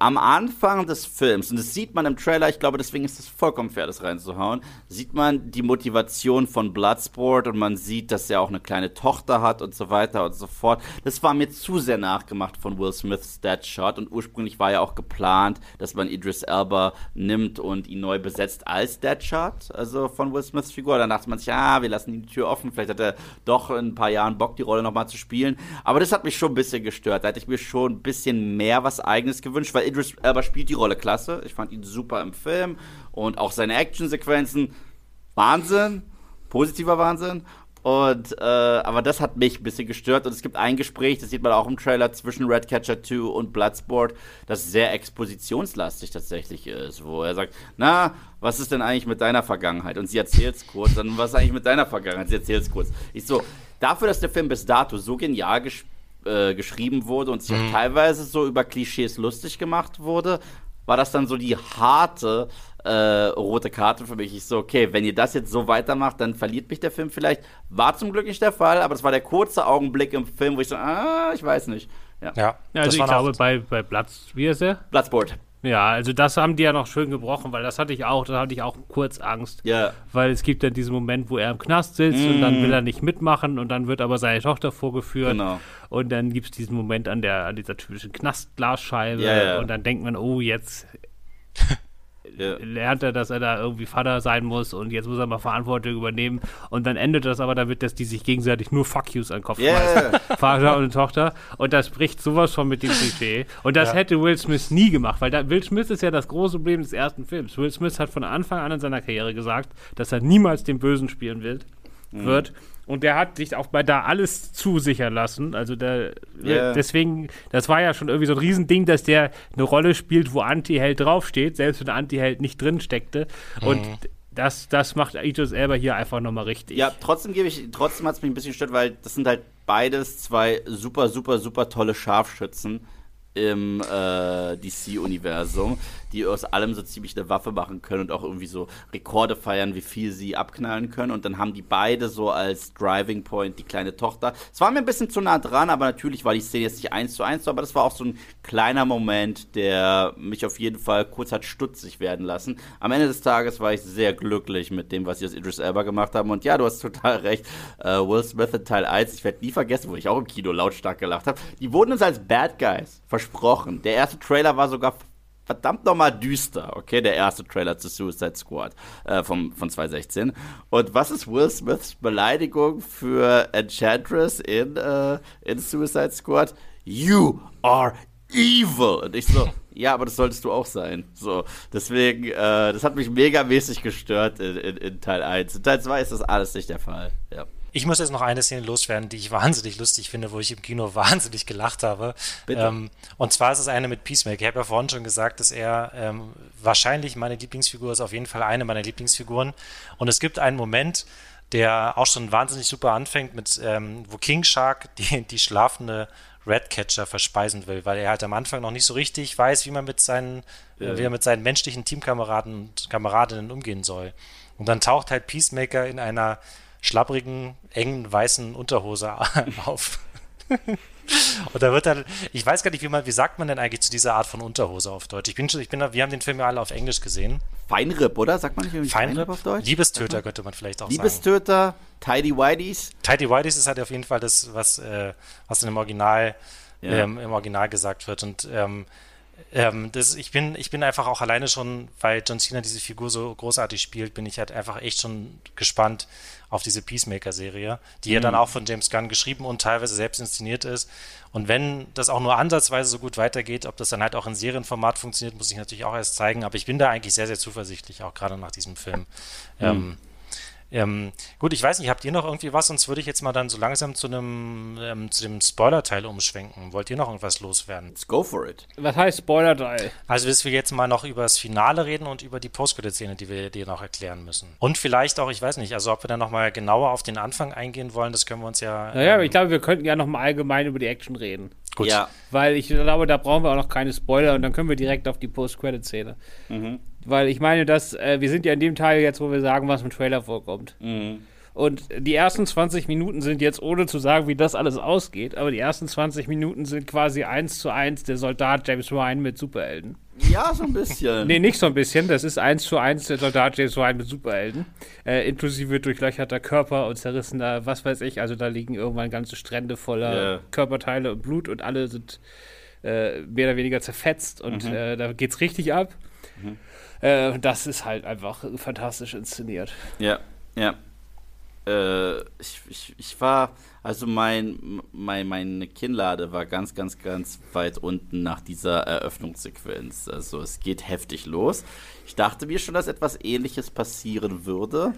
am Anfang des Films, und das sieht man im Trailer, ich glaube, deswegen ist es vollkommen fair, das reinzuhauen, sieht man die Motivation von Bloodsport und man sieht, dass er auch eine kleine Tochter hat und so weiter und so fort. Das war mir zu sehr nachgemacht von Will Smiths Deadshot und ursprünglich war ja auch geplant, dass man Idris Elba nimmt und ihn neu besetzt als Deadshot, also von Will Smiths Figur. Dann dachte man sich, ah, wir lassen die Tür offen, vielleicht hat er doch in ein paar Jahren Bock, die Rolle nochmal zu spielen. Aber das hat mich schon ein bisschen gestört. Da hätte ich mir schon ein bisschen mehr was Eigenes gewünscht, weil Idris Elba spielt die Rolle klasse. Ich fand ihn super im Film und auch seine Actionsequenzen Wahnsinn, positiver Wahnsinn. Und äh, aber das hat mich ein bisschen gestört. Und es gibt ein Gespräch, das sieht man auch im Trailer zwischen Redcatcher 2 und Bloodsport, das sehr expositionslastig tatsächlich ist, wo er sagt, na, was ist denn eigentlich mit deiner Vergangenheit? Und sie erzählt es kurz, dann was ist eigentlich mit deiner Vergangenheit? Sie erzählt es kurz. Ich so, dafür, dass der Film bis dato so genial gespielt äh, geschrieben wurde und sich mhm. auch teilweise so über Klischees lustig gemacht wurde, war das dann so die harte äh, rote Karte für mich. Ich so, okay, wenn ihr das jetzt so weitermacht, dann verliert mich der Film vielleicht. War zum Glück nicht der Fall, aber es war der kurze Augenblick im Film, wo ich so, ah, ich weiß nicht. Ja, ja also ich glaube, bei, bei Platz, wie ist er? Bloodsport. Ja, also das haben die ja noch schön gebrochen, weil das hatte ich auch, da hatte ich auch kurz Angst. Ja. Weil es gibt dann diesen Moment, wo er im Knast sitzt mm. und dann will er nicht mitmachen und dann wird aber seine Tochter vorgeführt. Genau. Und dann gibt es diesen Moment an der, an dieser typischen Knastglasscheibe ja, ja. und dann denkt man, oh, jetzt ja. lernt er, dass er da irgendwie Vater sein muss und jetzt muss er mal Verantwortung übernehmen. Und dann endet das aber damit, dass die sich gegenseitig nur Fuck yous an den Kopf yeah. Vater und Tochter. Und das bricht sowas von mit dem Klischee. Und das ja. hätte Will Smith nie gemacht, weil da, Will Smith ist ja das große Problem des ersten Films. Will Smith hat von Anfang an in seiner Karriere gesagt, dass er niemals den Bösen spielen will, mhm. wird. Und der hat sich auch bei da alles zusichern lassen. Also der, yeah. deswegen, das war ja schon irgendwie so ein Riesending, dass der eine Rolle spielt, wo Anti-Held draufsteht, selbst wenn Anti-Held nicht drin steckte. Mhm. Und das, das macht Idris Elba hier einfach nochmal richtig. Ja, trotzdem gebe ich, trotzdem hat es mich ein bisschen gestört, weil das sind halt beides zwei super, super, super tolle Scharfschützen im äh, DC-Universum, die aus allem so ziemlich eine Waffe machen können und auch irgendwie so Rekorde feiern, wie viel sie abknallen können. Und dann haben die beide so als Driving Point die kleine Tochter. Es war mir ein bisschen zu nah dran, aber natürlich war die Szene jetzt nicht eins zu eins, aber das war auch so ein kleiner Moment, der mich auf jeden Fall kurz hat stutzig werden lassen. Am Ende des Tages war ich sehr glücklich mit dem, was sie aus Idris Elba gemacht haben. Und ja, du hast total recht. Äh, Will Smith in Teil 1, ich werde nie vergessen, wo ich auch im Kino lautstark gelacht habe. Die wurden uns als Bad Guys versprochen. Der erste Trailer war sogar verdammt nochmal düster, okay? Der erste Trailer zu Suicide Squad äh, vom, von 2016. Und was ist Will Smiths Beleidigung für Enchantress in, äh, in Suicide Squad? You are evil. Und ich so, ja, aber das solltest du auch sein. So, deswegen, äh, das hat mich megamäßig gestört in, in, in Teil 1. In Teil 2 ist das alles nicht der Fall, ja. Ich muss jetzt noch eine Szene loswerden, die ich wahnsinnig lustig finde, wo ich im Kino wahnsinnig gelacht habe. Ähm, und zwar ist es eine mit Peacemaker. Ich habe ja vorhin schon gesagt, dass er ähm, wahrscheinlich meine Lieblingsfigur ist, auf jeden Fall eine meiner Lieblingsfiguren. Und es gibt einen Moment, der auch schon wahnsinnig super anfängt, mit ähm, wo King Shark die, die schlafende Redcatcher verspeisen will, weil er halt am Anfang noch nicht so richtig weiß, wie man mit seinen, ja. wie er mit seinen menschlichen Teamkameraden und Kameradinnen umgehen soll. Und dann taucht halt Peacemaker in einer schlapprigen, engen, weißen Unterhose auf. Und da wird dann, ich weiß gar nicht, wie man, wie sagt man denn eigentlich zu dieser Art von Unterhose auf Deutsch? Ich bin schon, ich bin, wir haben den Film ja alle auf Englisch gesehen. Feinripp, oder? Sagt man nicht irgendwie Feinripp, Feinripp auf Deutsch? Liebestöter könnte man vielleicht auch Liebestöter, sagen. Liebestöter, Tidy Whiteys. Tidy Whiteys ist halt auf jeden Fall das, was, äh, was im Original, ja. ähm, im Original gesagt wird. Und ähm, ähm, das, ich, bin, ich bin einfach auch alleine schon, weil John Cena diese Figur so großartig spielt, bin ich halt einfach echt schon gespannt auf diese Peacemaker-Serie, die mhm. ja dann auch von James Gunn geschrieben und teilweise selbst inszeniert ist. Und wenn das auch nur ansatzweise so gut weitergeht, ob das dann halt auch in Serienformat funktioniert, muss ich natürlich auch erst zeigen. Aber ich bin da eigentlich sehr, sehr zuversichtlich, auch gerade nach diesem Film. Mhm. Ähm, ähm, gut, ich weiß nicht, habt ihr noch irgendwie was? Sonst würde ich jetzt mal dann so langsam zu einem ähm, zu dem Spoiler-Teil umschwenken. Wollt ihr noch irgendwas loswerden? Let's go for it. Was heißt Spoiler-Teil? Also, dass wir jetzt mal noch über das Finale reden und über die Post-Credit-Szene, die wir dir noch erklären müssen. Und vielleicht auch, ich weiß nicht, also ob wir dann nochmal genauer auf den Anfang eingehen wollen, das können wir uns ja. Naja, ähm, ich glaube, wir könnten ja nochmal allgemein über die Action reden. Gut. Ja. Weil ich glaube, da brauchen wir auch noch keine Spoiler und dann können wir direkt auf die Post-Credit-Szene. Mhm. Weil ich meine, dass äh, wir sind ja in dem Teil jetzt, wo wir sagen, was im Trailer vorkommt. Mhm. Und die ersten 20 Minuten sind jetzt, ohne zu sagen, wie das alles ausgeht, aber die ersten 20 Minuten sind quasi eins zu eins der Soldat James Ryan mit Superhelden. Ja, so ein bisschen. nee, nicht so ein bisschen. Das ist eins zu eins der Soldat James Ryan mit Superhelden. Äh, inklusive durchlöcherter Körper und zerrissener, was weiß ich. Also da liegen irgendwann ganze Strände voller yeah. Körperteile und Blut und alle sind äh, mehr oder weniger zerfetzt und mhm. äh, da geht's richtig ab. Mhm. Äh, das ist halt einfach fantastisch inszeniert. Ja, ja. Äh, ich, ich, ich war, also mein, mein, meine Kinnlade war ganz, ganz, ganz weit unten nach dieser Eröffnungssequenz. Also es geht heftig los. Ich dachte mir schon, dass etwas ähnliches passieren würde.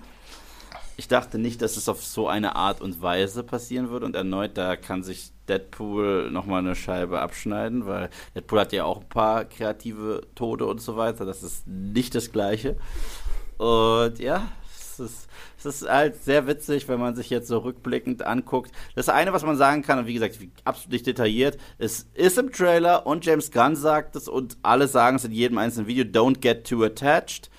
Ich dachte nicht, dass es auf so eine Art und Weise passieren würde. Und erneut, da kann sich Deadpool nochmal eine Scheibe abschneiden, weil Deadpool hat ja auch ein paar kreative Tode und so weiter. Das ist nicht das Gleiche. Und ja, es ist, es ist halt sehr witzig, wenn man sich jetzt so rückblickend anguckt. Das eine, was man sagen kann, und wie gesagt, absolut nicht detailliert, es ist im Trailer und James Gunn sagt es und alle sagen es in jedem einzelnen Video, don't get too attached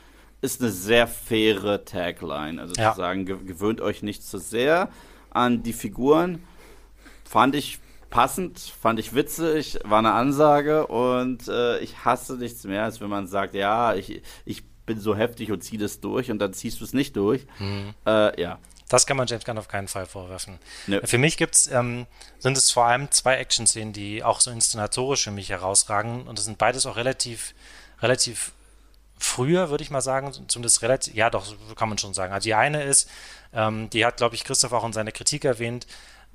ist eine sehr faire Tagline. Also ja. zu sagen, gewöhnt euch nicht zu sehr an die Figuren. Fand ich passend, fand ich witzig, war eine Ansage und äh, ich hasse nichts mehr, als wenn man sagt, ja, ich, ich bin so heftig und ziehe das durch und dann ziehst du es nicht durch. Mhm. Äh, ja. Das kann man James Gunn auf keinen Fall vorwerfen. Nö. Für mich gibt's, ähm, sind es vor allem zwei Action-Szenen, die auch so inszenatorisch für mich herausragen und das sind beides auch relativ, relativ früher, würde ich mal sagen, zumindest relativ, ja doch, kann man schon sagen. Also die eine ist, ähm, die hat, glaube ich, Christoph auch in seiner Kritik erwähnt,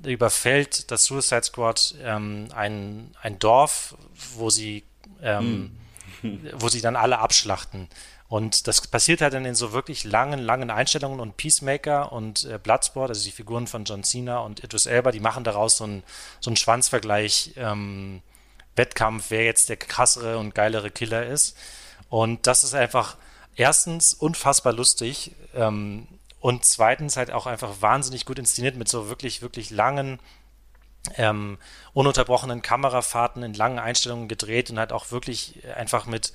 überfällt das Suicide Squad ähm, ein, ein Dorf, wo sie, ähm, hm. wo sie dann alle abschlachten. Und das passiert halt dann in so wirklich langen, langen Einstellungen und Peacemaker und äh, Bloodsport, also die Figuren von John Cena und Idris Elba, die machen daraus so einen so einen Schwanzvergleich ähm, Wettkampf, wer jetzt der krassere und geilere Killer ist. Und das ist einfach erstens unfassbar lustig ähm, und zweitens halt auch einfach wahnsinnig gut inszeniert mit so wirklich, wirklich langen ähm, ununterbrochenen Kamerafahrten in langen Einstellungen gedreht und halt auch wirklich einfach mit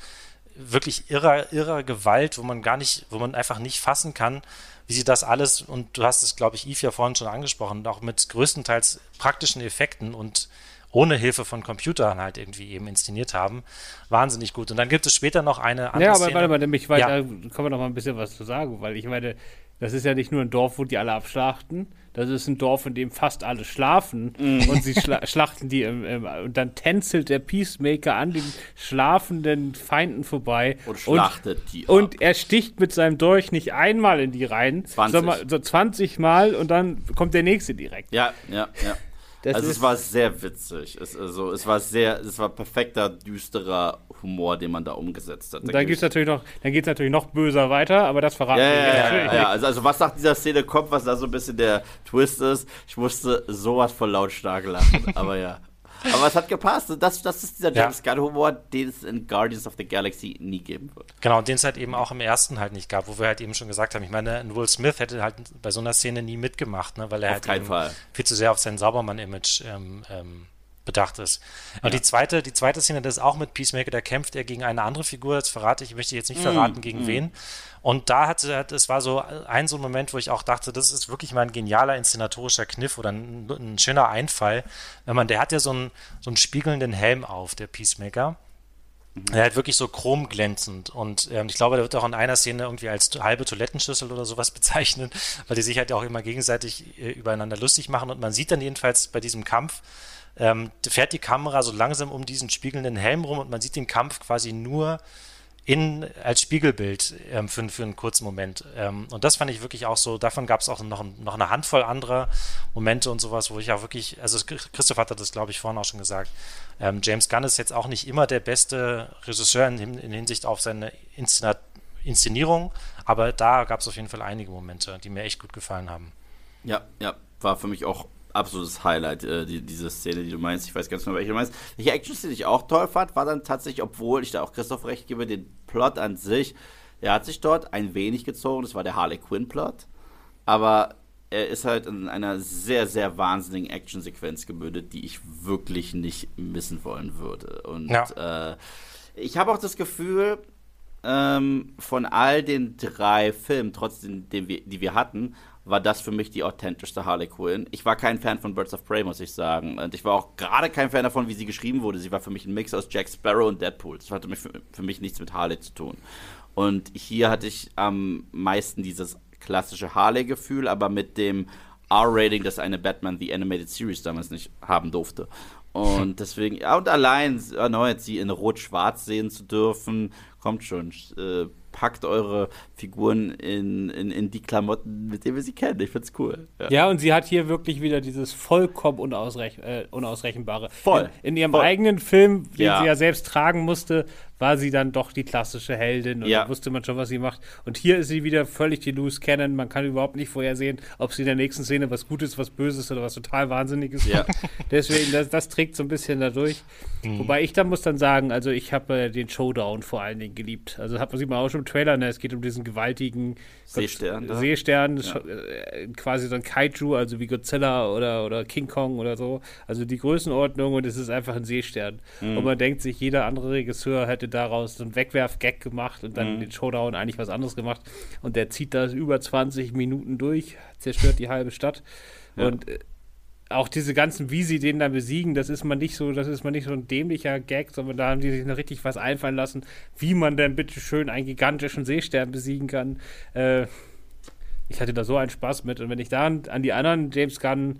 wirklich irrer, irrer Gewalt, wo man gar nicht, wo man einfach nicht fassen kann, wie sie das alles, und du hast es, glaube ich, Yves ja vorhin schon angesprochen, auch mit größtenteils praktischen Effekten und ohne Hilfe von Computern halt irgendwie eben inszeniert haben. Wahnsinnig gut. Und dann gibt es später noch eine andere. Ja, aber Szene. warte mal, nämlich, weil ja. da können wir noch mal ein bisschen was zu sagen, weil ich meine, das ist ja nicht nur ein Dorf, wo die alle abschlachten. Das ist ein Dorf, in dem fast alle schlafen mm. und sie schla schlachten die im, im, und dann tänzelt der Peacemaker an den schlafenden Feinden vorbei und schlachtet und, die. Ab. Und er sticht mit seinem Dolch nicht einmal in die Reihen, 20. sondern so 20 Mal und dann kommt der nächste direkt. Ja, ja, ja. Das also es war sehr witzig. Es, also, es war sehr, es war perfekter, düsterer Humor, den man da umgesetzt hat. Da dann gibt's natürlich noch, dann geht es natürlich noch böser weiter, aber das verraten ja, wir ja, natürlich ja, ja. Also, also was nach dieser Szene kommt, was da so ein bisschen der Twist ist, ich musste sowas voll lautstark lachen. aber ja. Aber es hat gepasst. Das, das ist dieser James ja. Gunn-Humor, den es in Guardians of the Galaxy nie geben wird. Genau, den es halt eben auch im ersten halt nicht gab, wo wir halt eben schon gesagt haben, ich meine, Will Smith hätte halt bei so einer Szene nie mitgemacht, ne, weil er auf halt viel zu sehr auf sein Saubermann-Image ähm, ähm, bedacht ist. Und ja. die zweite, die zweite Szene, das ist auch mit Peacemaker, da kämpft er gegen eine andere Figur, das verrate ich, ich möchte jetzt nicht mm, verraten, gegen mm. wen. Und da hat es war so ein so ein Moment, wo ich auch dachte, das ist wirklich mal ein genialer inszenatorischer Kniff oder ein, ein schöner Einfall. Wenn man, der hat ja so einen, so einen spiegelnden Helm auf, der Peacemaker. Mhm. Er hat wirklich so chromglänzend und ähm, ich glaube, der wird auch in einer Szene irgendwie als halbe Toilettenschüssel oder sowas bezeichnet, weil die sich halt auch immer gegenseitig äh, übereinander lustig machen und man sieht dann jedenfalls bei diesem Kampf, ähm, fährt die Kamera so langsam um diesen spiegelnden Helm rum und man sieht den Kampf quasi nur in, als Spiegelbild ähm, für, für einen kurzen Moment. Ähm, und das fand ich wirklich auch so, davon gab es auch noch, noch eine Handvoll anderer Momente und sowas, wo ich auch wirklich, also Christoph hat das, glaube ich, vorhin auch schon gesagt, ähm, James Gunn ist jetzt auch nicht immer der beste Regisseur in, in Hinsicht auf seine Inszenat Inszenierung, aber da gab es auf jeden Fall einige Momente, die mir echt gut gefallen haben. Ja, ja, war für mich auch absolutes Highlight, äh, die, diese Szene, die du meinst. Ich weiß ganz genau, welche du meinst. Welche Action, die ich auch toll fand, war dann tatsächlich, obwohl ich da auch Christoph recht gebe, den Plot an sich, der hat sich dort ein wenig gezogen. Das war der Harley Quinn-Plot. Aber er ist halt in einer sehr, sehr wahnsinnigen Action-Sequenz gemündet, die ich wirklich nicht missen wollen würde. Und ja. äh, ich habe auch das Gefühl, ähm, von all den drei Filmen, trotzdem, den wir, die wir hatten, war das für mich die authentischste Harley Quinn. Ich war kein Fan von Birds of Prey, muss ich sagen. Und ich war auch gerade kein Fan davon, wie sie geschrieben wurde. Sie war für mich ein Mix aus Jack Sparrow und Deadpool. Das hatte für, für mich nichts mit Harley zu tun. Und hier hatte ich am meisten dieses klassische Harley-Gefühl, aber mit dem R-Rating, das eine Batman The Animated Series damals nicht haben durfte. Und deswegen, ja, und allein erneut sie in Rot-Schwarz sehen zu dürfen, kommt schon. Äh, packt eure Figuren in, in, in die Klamotten, mit denen wir sie kennen. Ich find's cool. Ja, ja und sie hat hier wirklich wieder dieses vollkommen unausrech äh, Unausrechenbare. Voll. In, in ihrem Voll. eigenen Film, den ja. sie ja selbst tragen musste, war sie dann doch die klassische Heldin und ja. da wusste man schon, was sie macht. Und hier ist sie wieder völlig die Loose Cannon. Man kann überhaupt nicht vorhersehen, ob sie in der nächsten Szene was Gutes, was Böses oder was total Wahnsinniges ja. Deswegen, das, das, trägt so ein bisschen dadurch. Mhm. Wobei ich dann muss dann sagen, also ich habe äh, den Showdown vor allen Dingen geliebt. Also hat man sieht man auch schon im Trailer, ne? es geht um diesen gewaltigen Seestern. Gott, Seestern, ja. Äh, quasi so ein Kaiju, also wie Godzilla oder, oder King Kong oder so. Also die Größenordnung und es ist einfach ein Seestern. Mhm. Und man denkt sich, jeder andere Regisseur hätte daraus so einen Wegwerf-Gag gemacht und dann mhm. den Showdown eigentlich was anderes gemacht. Und der zieht das über 20 Minuten durch, zerstört die halbe Stadt. Ja. Und äh, auch diese ganzen, wie sie den dann besiegen, das ist man nicht so, das ist man nicht so ein dämlicher Gag, sondern da haben die sich noch richtig was einfallen lassen, wie man denn bitte schön einen gigantischen Seestern besiegen kann. Äh, ich hatte da so einen Spaß mit. Und wenn ich da an die anderen James Gunn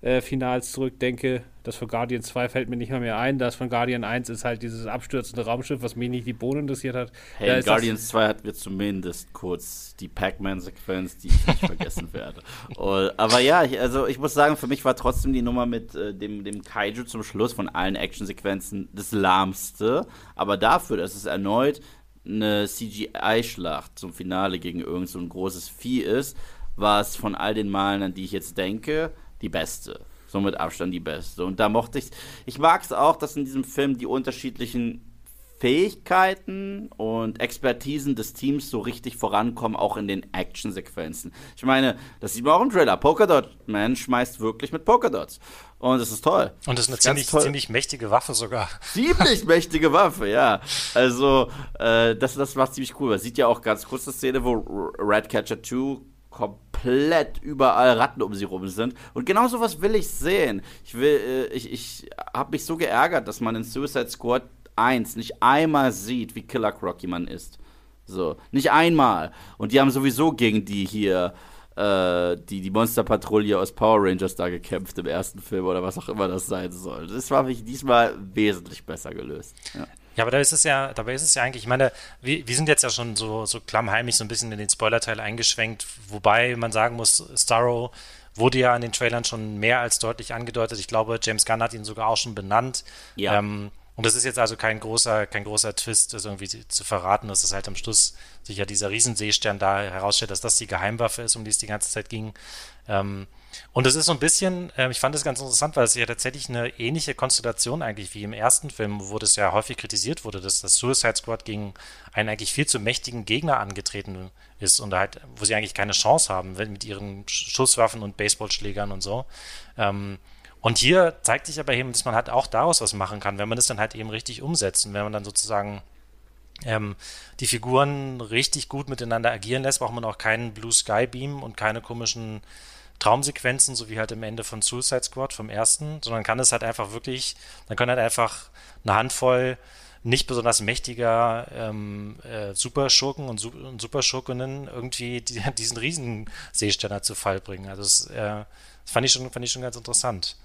äh, Finals zurückdenke, das von Guardian 2 fällt mir nicht mehr, mehr ein. Das von Guardian 1 ist halt dieses abstürzende Raumschiff, was mich nicht die Bohnen interessiert hat. Hey, in Guardians 2 hatten wir zumindest kurz die Pac-Man-Sequenz, die ich nicht vergessen werde. Und, aber ja, ich, also ich muss sagen, für mich war trotzdem die Nummer mit äh, dem, dem Kaiju zum Schluss von allen Actionsequenzen das lahmste. Aber dafür, dass es erneut eine CGI-Schlacht zum Finale gegen irgend so ein großes Vieh ist, war es von all den Malen, an die ich jetzt denke, die beste so mit Abstand die beste. Und da mochte ich Ich mag es auch, dass in diesem Film die unterschiedlichen Fähigkeiten und Expertisen des Teams so richtig vorankommen, auch in den Actionsequenzen. Ich meine, das sieht man auch im Trailer. Polkadot Man schmeißt wirklich mit Polkadots. Und das ist toll. Und das ist eine ziemlich, ziemlich mächtige Waffe sogar. Ziemlich mächtige Waffe, ja. Also, äh, das, das war ziemlich cool. Man sieht ja auch ganz kurz eine Szene, wo Ratcatcher 2 komplett überall Ratten um sie rum sind. Und genau sowas will ich sehen. Ich will, äh, ich, ich habe mich so geärgert, dass man in Suicide Squad 1 nicht einmal sieht, wie Killer Croc jemand ist. So, nicht einmal. Und die haben sowieso gegen die hier, äh, die, die Monsterpatrouille aus Power Rangers da gekämpft im ersten Film oder was auch immer das sein soll. Das war mich diesmal wesentlich besser gelöst. Ja. Ja, aber da ist es ja, dabei ist es ja eigentlich, ich meine, wir, wir sind jetzt ja schon so, so klammheimlich so ein bisschen in den Spoiler-Teil eingeschwenkt, wobei man sagen muss, Starro wurde ja in den Trailern schon mehr als deutlich angedeutet. Ich glaube, James Gunn hat ihn sogar auch schon benannt. Ja. Ähm, und das ist jetzt also kein großer, kein großer Twist, das irgendwie zu verraten, dass es halt am Schluss sich ja dieser Riesenseestern da herausstellt, dass das die Geheimwaffe ist, um die es die ganze Zeit ging. Ähm, und es ist so ein bisschen, äh, ich fand es ganz interessant, weil es ja tatsächlich eine ähnliche Konstellation eigentlich wie im ersten Film, wo das ja häufig kritisiert wurde, dass das Suicide Squad gegen einen eigentlich viel zu mächtigen Gegner angetreten ist und halt, wo sie eigentlich keine Chance haben mit ihren Schusswaffen und Baseballschlägern und so. Ähm, und hier zeigt sich aber eben, dass man halt auch daraus was machen kann, wenn man das dann halt eben richtig umsetzt und wenn man dann sozusagen ähm, die Figuren richtig gut miteinander agieren lässt, braucht man auch keinen Blue Sky Beam und keine komischen Traumsequenzen, so wie halt im Ende von Suicide Squad vom ersten, sondern kann es halt einfach wirklich, dann können halt einfach eine Handvoll nicht besonders mächtiger ähm, äh, Superschurken und, Su und Superschurkinnen irgendwie die, diesen Riesenseeständer zu Fall bringen. Also das, äh, das fand ich schon, fand ich schon ganz interessant.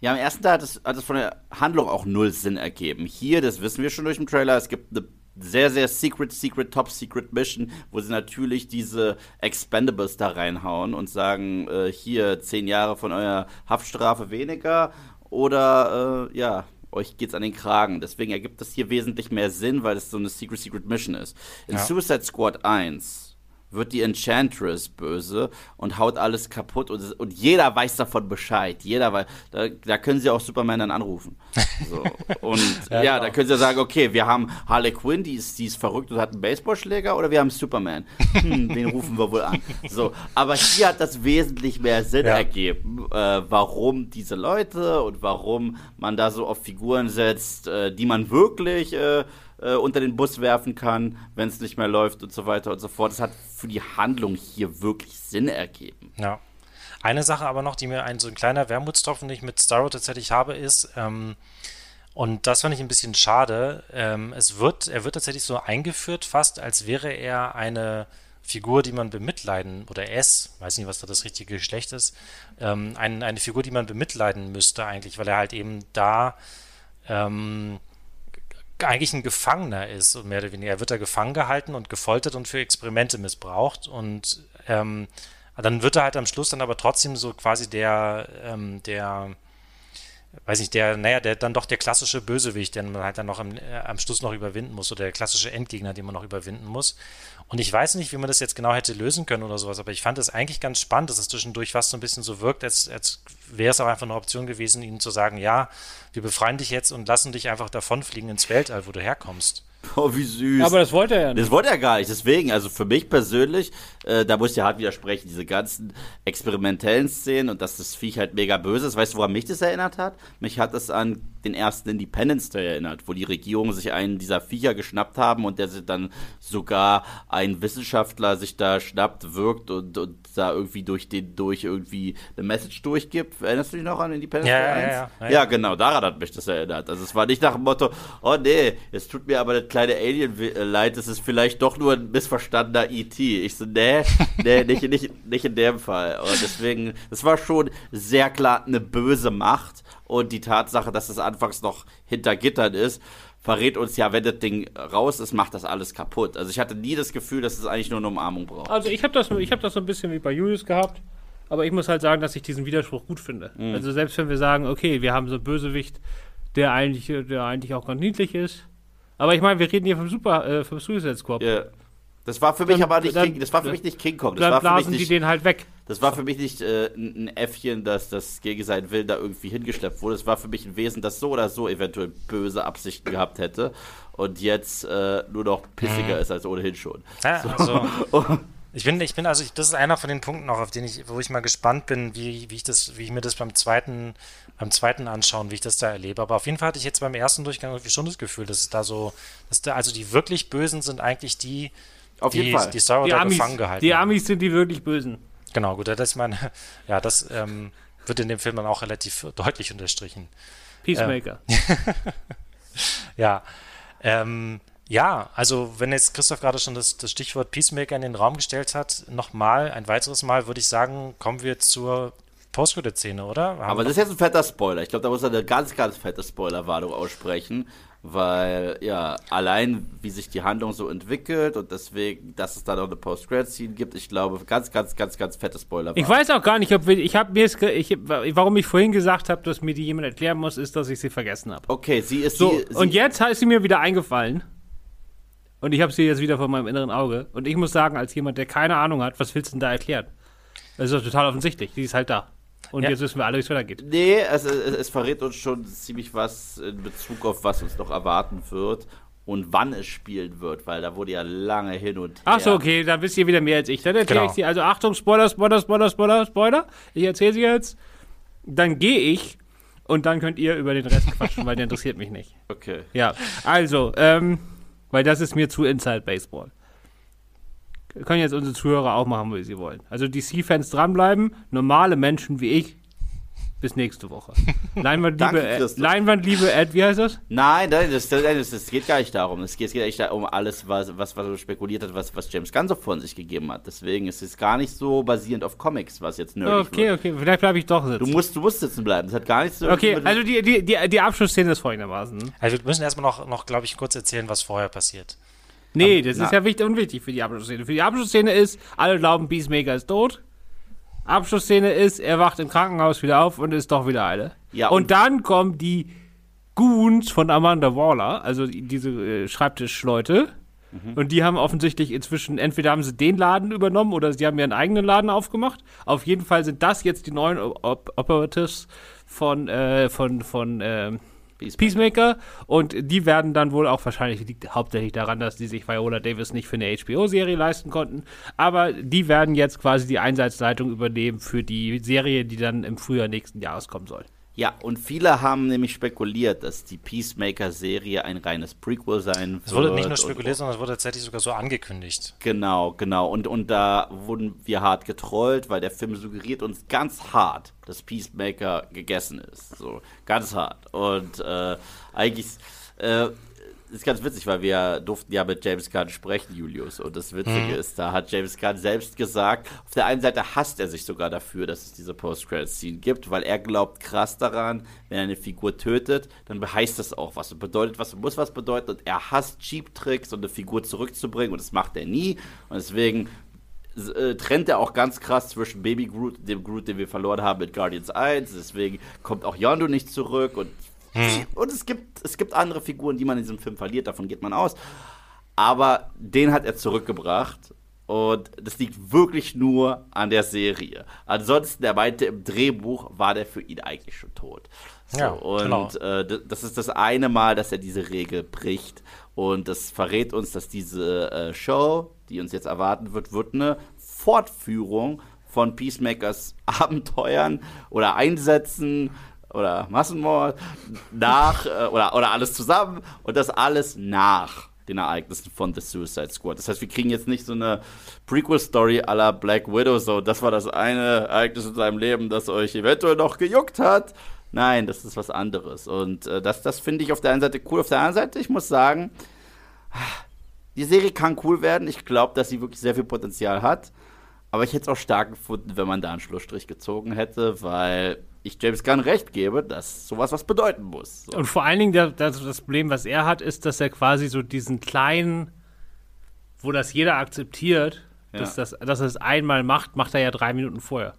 Ja, im ersten Teil hat es, hat es von der Handlung auch null Sinn ergeben. Hier, das wissen wir schon durch den Trailer, es gibt eine sehr, sehr secret, secret, top secret Mission, wo sie natürlich diese Expendables da reinhauen und sagen, äh, hier zehn Jahre von eurer Haftstrafe weniger oder äh, ja, euch geht's an den Kragen. Deswegen ergibt das hier wesentlich mehr Sinn, weil es so eine secret, secret Mission ist. In ja. Suicide Squad 1 wird die Enchantress böse und haut alles kaputt und, und jeder weiß davon Bescheid. Jeder weiß, da, da können sie auch Superman dann anrufen. So. Und ja, ja genau. da können sie sagen, okay, wir haben Harley Quinn, die ist, die ist verrückt und hat einen Baseballschläger oder wir haben Superman. Hm, den rufen wir wohl an. So, aber hier hat das wesentlich mehr Sinn ja. ergeben, äh, warum diese Leute und warum man da so auf Figuren setzt, äh, die man wirklich äh, äh, unter den Bus werfen kann, wenn es nicht mehr läuft und so weiter und so fort. Das hat für die Handlung hier wirklich Sinn ergeben. Ja. Eine Sache aber noch, die mir ein so ein kleiner Wermutstropfen, den ich mit Starro tatsächlich habe, ist, ähm, und das fand ich ein bisschen schade, ähm, es wird, er wird tatsächlich so eingeführt, fast als wäre er eine Figur, die man bemitleiden, oder es, weiß nicht, was da das richtige Geschlecht ist, ähm, ein, eine Figur, die man bemitleiden müsste eigentlich, weil er halt eben da ähm, eigentlich ein Gefangener ist, und mehr oder weniger. Er wird da gefangen gehalten und gefoltert und für Experimente missbraucht. Und ähm, dann wird er halt am Schluss dann aber trotzdem so quasi der, ähm, der, weiß nicht, der, naja, der dann doch der klassische Bösewicht, den man halt dann noch am, äh, am Schluss noch überwinden muss, oder der klassische Endgegner, den man noch überwinden muss. Und ich weiß nicht, wie man das jetzt genau hätte lösen können oder sowas, aber ich fand es eigentlich ganz spannend, dass es zwischendurch fast so ein bisschen so wirkt, als, als wäre es auch einfach eine Option gewesen, ihnen zu sagen, ja, wir befreien dich jetzt und lassen dich einfach davonfliegen ins Weltall, wo du herkommst. Oh, wie süß. Aber das wollte er ja nicht. Das wollte er gar nicht. Deswegen, also für mich persönlich, äh, da muss ich ja hart widersprechen, diese ganzen experimentellen Szenen und dass das Viech halt mega böse ist. Weißt du, woran mich das erinnert hat? Mich hat es an den ersten Independence Day erinnert, wo die Regierung sich einen dieser Viecher geschnappt haben und der sich dann sogar ein Wissenschaftler sich da schnappt, wirkt und, und da irgendwie durch den durch irgendwie eine Message durchgibt. Erinnerst du dich noch an Independence ja, Day 1? Ja, ja, ja, ja, genau, daran hat mich das erinnert. Also es war nicht nach dem Motto, oh nee, es tut mir aber das kleine Alien äh, leid, es ist vielleicht doch nur ein missverstandener E.T. Ich so, nee, nee, nicht, nicht, nicht in dem Fall. Und deswegen, das war schon sehr klar eine böse Macht und die Tatsache, dass es anfangs noch hinter Gittern ist, verrät uns ja, wenn das Ding raus ist, macht das alles kaputt. Also ich hatte nie das Gefühl, dass es eigentlich nur eine Umarmung braucht. Also ich habe das, hab das so ein bisschen wie bei Julius gehabt, aber ich muss halt sagen, dass ich diesen Widerspruch gut finde. Mhm. Also selbst wenn wir sagen, okay, wir haben so einen Bösewicht, der eigentlich, der eigentlich auch ganz niedlich ist. Aber ich meine, wir reden hier vom Super, äh, vom Suicide Squad. Yeah. Das war für mich dann, aber nicht dann, King, das war für mich nicht King Kong. Das dann war blasen die den halt weg. Das war für mich nicht äh, ein Äffchen, das das gegen seinen Willen da irgendwie hingeschleppt wurde. Es war für mich ein Wesen, das so oder so eventuell böse Absichten gehabt hätte und jetzt äh, nur noch pissiger mhm. ist als ohnehin schon. Ja, so. also, ich bin, ich bin, also ich, das ist einer von den Punkten auch, auf den ich, wo ich mal gespannt bin, wie, wie ich das, wie ich mir das beim zweiten, beim zweiten anschauen, wie ich das da erlebe. Aber auf jeden Fall hatte ich jetzt beim ersten Durchgang irgendwie schon das Gefühl, dass es da so, dass da, also die wirklich Bösen sind eigentlich die, auf jeden die, Fall. die Star die Amis, gefangen gehalten Die Amis sind die wirklich Bösen. Genau, gut, das ist meine, ja, das ähm, wird in dem Film dann auch relativ deutlich unterstrichen. Peacemaker. Ähm, ja, ähm, ja, also wenn jetzt Christoph gerade schon das, das Stichwort Peacemaker in den Raum gestellt hat, nochmal, ein weiteres Mal würde ich sagen, kommen wir zur Post-Credit-Szene, oder? Haben Aber das ist jetzt ein fetter Spoiler. Ich glaube, da muss er eine ganz, ganz fette Spoilerwarnung aussprechen, weil ja, allein wie sich die Handlung so entwickelt und deswegen, dass es da noch eine Post-Credit-Scene gibt, ich glaube, ganz, ganz, ganz, ganz fette Spoiler. Ich weiß auch gar nicht, ob wir, ich habe mir ich, warum ich vorhin gesagt habe, dass mir die jemand erklären muss, ist, dass ich sie vergessen habe. Okay, sie ist so. Sie, sie und jetzt ist sie mir wieder eingefallen. Und ich habe sie jetzt wieder vor meinem inneren Auge. Und ich muss sagen, als jemand, der keine Ahnung hat, was willst du denn da erklären? Das ist doch total offensichtlich. Die ist halt da. Und ja. jetzt wissen wir alle, wie es weitergeht. Nee, es, es, es, verrät uns schon ziemlich was in Bezug auf was uns noch erwarten wird und wann es spielen wird, weil da wurde ja lange hin und her. Ach so, okay, dann wisst ihr wieder mehr als ich. Dann erkläre genau. ich sie. Also Achtung, Spoiler, Spoiler, Spoiler, Spoiler, Spoiler. Ich erzähle sie jetzt. Dann gehe ich und dann könnt ihr über den Rest quatschen, weil der interessiert mich nicht. Okay. Ja, also, ähm, weil das ist mir zu Inside Baseball. Können jetzt unsere Zuhörer auch machen, wie sie wollen. Also DC-Fans dranbleiben, normale Menschen wie ich. Bis nächste Woche. Leinwandliebe, äh, Leinwandliebe, Ed, wie heißt das? Nein, nein das, das, das, geht gar nicht darum. Es geht, es geht eigentlich um alles, was, was, was spekuliert hat, was, was James Gunn so von sich gegeben hat. Deswegen ist es gar nicht so basierend auf Comics, was jetzt nerdig Okay, wird. okay, vielleicht bleibe ich doch sitzen. Du musst, du musst sitzen bleiben. Das hat gar nichts so. Okay, also die, die, die, die Abschlussszene ist folgendermaßen. Also wir müssen erstmal noch, noch glaube ich, kurz erzählen, was vorher passiert. Nee, das Na. ist ja wichtig, unwichtig für die Abschlussszene. Für die Abschlussszene ist, alle glauben, Peacemaker ist tot. Abschlussszene ist, er wacht im Krankenhaus wieder auf und ist doch wieder eine. Ja, und, und dann kommen die Goons von Amanda Waller, also diese äh, Schreibtischleute. Mhm. Und die haben offensichtlich inzwischen, entweder haben sie den Laden übernommen oder sie haben ihren eigenen Laden aufgemacht. Auf jeden Fall sind das jetzt die neuen Op Operatives von, äh, von, von, äh, Peacemaker. Peacemaker. Und die werden dann wohl auch wahrscheinlich, liegt hauptsächlich daran, dass die sich Viola Davis nicht für eine HBO-Serie leisten konnten. Aber die werden jetzt quasi die Einsatzleitung übernehmen für die Serie, die dann im Frühjahr nächsten Jahres kommen soll. Ja, und viele haben nämlich spekuliert, dass die Peacemaker-Serie ein reines Prequel sein wird. Es wurde nicht nur spekuliert, sondern es wurde tatsächlich sogar so angekündigt. Genau, genau. Und, und da wurden wir hart getrollt, weil der Film suggeriert uns ganz hart, dass Peacemaker gegessen ist. So, ganz hart. Und äh, eigentlich. Äh, ist ganz witzig, weil wir durften ja mit James Gunn sprechen, Julius. Und das Witzige mhm. ist, da hat James Gunn selbst gesagt, auf der einen Seite hasst er sich sogar dafür, dass es diese Post-Credit-Scene gibt, weil er glaubt krass daran, wenn er eine Figur tötet, dann heißt das auch was und bedeutet was und muss was bedeuten. Und er hasst Cheap-Tricks und eine Figur zurückzubringen und das macht er nie. Und deswegen äh, trennt er auch ganz krass zwischen Baby Groot und dem Groot, den wir verloren haben mit Guardians 1. Deswegen kommt auch Yondu nicht zurück und hm. Und es gibt, es gibt andere Figuren, die man in diesem Film verliert, davon geht man aus. Aber den hat er zurückgebracht. Und das liegt wirklich nur an der Serie. Ansonsten, er meinte, im Drehbuch war der für ihn eigentlich schon tot. So, ja, und genau. äh, das ist das eine Mal, dass er diese Regel bricht. Und das verrät uns, dass diese äh, Show, die uns jetzt erwarten wird, wird eine Fortführung von Peacemakers Abenteuern oder Einsätzen oder Massenmord nach äh, oder, oder alles zusammen und das alles nach den Ereignissen von The Suicide Squad. Das heißt, wir kriegen jetzt nicht so eine Prequel-Story à la Black Widow, so das war das eine Ereignis in seinem Leben, das euch eventuell noch gejuckt hat. Nein, das ist was anderes. Und äh, das, das finde ich auf der einen Seite cool. Auf der anderen Seite, ich muss sagen, die Serie kann cool werden. Ich glaube, dass sie wirklich sehr viel Potenzial hat. Aber ich hätte es auch stark gefunden, wenn man da einen Schlussstrich gezogen hätte, weil ich James Gunn recht gebe, dass sowas was bedeuten muss. So. Und vor allen Dingen der, das, das Problem, was er hat, ist, dass er quasi so diesen kleinen, wo das jeder akzeptiert, ja. dass, das, dass er es einmal macht, macht er ja drei Minuten vorher.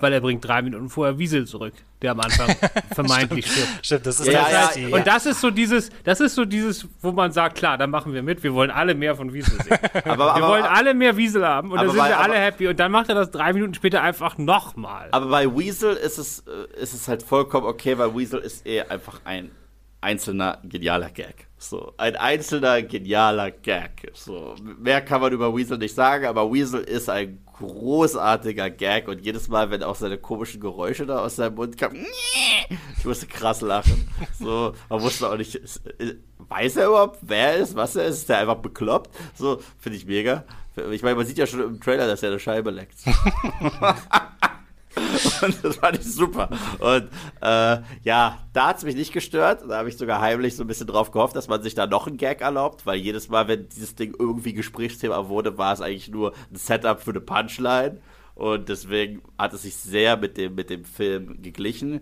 Weil er bringt drei Minuten vorher Wiesel zurück, der am Anfang vermeintlich stirbt. Stimmt, das ist Ja, das ja, Und das ist so dieses, das ist so dieses, wo man sagt, klar, da machen wir mit, wir wollen alle mehr von Wiesel sehen. Aber, Wir aber, wollen alle mehr Wiesel haben und dann sind weil- wir alle aber- happy und dann macht er das drei Minuten später einfach nochmal. aber bei Weasel ist es, äh, ist es halt vollkommen okay, weil Weasel ist eh einfach ein einzelner genialer Gag. So, ein einzelner genialer Gag. So, mehr kann man über Weasel nicht sagen, aber Weasel ist ein großartiger Gag und jedes Mal, wenn auch seine komischen Geräusche da aus seinem Mund kamen, ich musste krass lachen. So, man wusste auch nicht, ist- weiß er überhaupt, wer er ist, was er ist? Ist der einfach bekloppt? So, finde ich mega. Ich meine, man sieht ja schon im Trailer, dass er eine Scheibe leckt. Und das fand ich super. Und äh, ja, da hat es mich nicht gestört. Da habe ich sogar heimlich so ein bisschen drauf gehofft, dass man sich da noch einen Gag erlaubt, weil jedes Mal, wenn dieses Ding irgendwie Gesprächsthema wurde, war es eigentlich nur ein Setup für eine Punchline. Und deswegen hat es sich sehr mit dem, mit dem Film geglichen.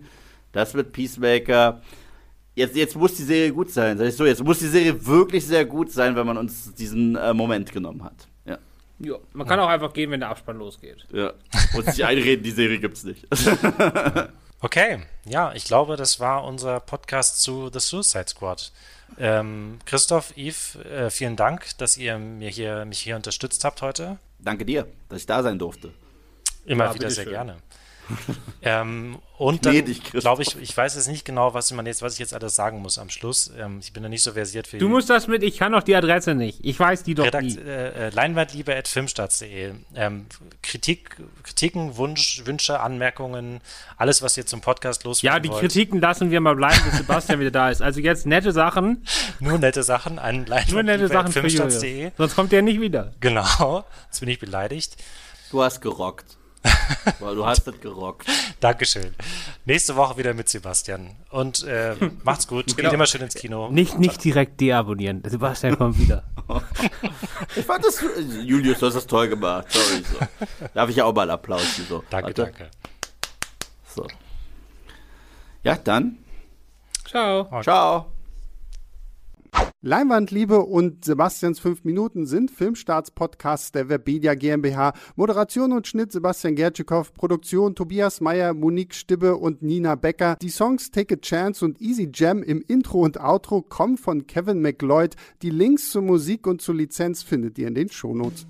Das mit Peacemaker. Jetzt, jetzt muss die Serie gut sein. Sag ich so, jetzt muss die Serie wirklich sehr gut sein, wenn man uns diesen äh, Moment genommen hat. Ja. Man kann auch einfach gehen, wenn der Abspann losgeht. Ja. Und sich einreden, die Serie gibt's nicht. Okay, ja, ich glaube, das war unser Podcast zu The Suicide Squad. Ähm, Christoph, Yves, äh, vielen Dank, dass ihr mir hier, mich hier unterstützt habt heute. Danke dir, dass ich da sein durfte. Immer Ja, wieder sehr bitteschön. gerne. ähm, und dann glaube ich, ich weiß jetzt nicht genau, was, man jetzt, was ich jetzt alles sagen muss am Schluss. Ähm, ich bin da nicht so versiert für Du musst das mit, ich kann doch die Adresse nicht. Ich weiß die doch Redakt nie. äh, äh, leinwandliebe.filmstarts.de. Ähm, Kritik, Kritiken, Wunsch, Wünsche, Anmerkungen, alles, was ihr zum Podcast Ja, loswerden die wollt. Kritiken lassen wir mal bleiben, bis Sebastian wieder da ist. Also jetzt nette Sachen, Nur nette Sachen an nur nette Sachen für Julius. leinwandliebe.filmstarts.de. Sonst kommt der nicht wieder. Genau, jetzt bin ich beleidigt. Du hast gerockt. Weil du hast das gerockt. Dankeschön. Nächste Woche wieder mit Sebastian. Und äh, macht's gut. Geht Genau. immer schön ins Kino. Nicht, nicht direkt deabonnieren. Sebastian kommt wieder. Ich fand das, Julius, du hast das toll gemacht. Sorry. So. Darf ich ja auch mal Applaus hier so. Danke, Warte. danke. So. Ja, dann. Ciao. Ciao. Leinwandliebe und Sebastians 5 Minuten sind Filmstarts-Podcasts der Webedia GmbH. Moderation und Schnitt Sebastian Gertschikow, Produktion Tobias Meyer, Monique Stibbe und Nina Becker. Die Songs Take a Chance und Easy Jam im Intro und Outro kommen von Kevin McLeod. Die Links zur Musik und zur Lizenz findet ihr in den Shownotes.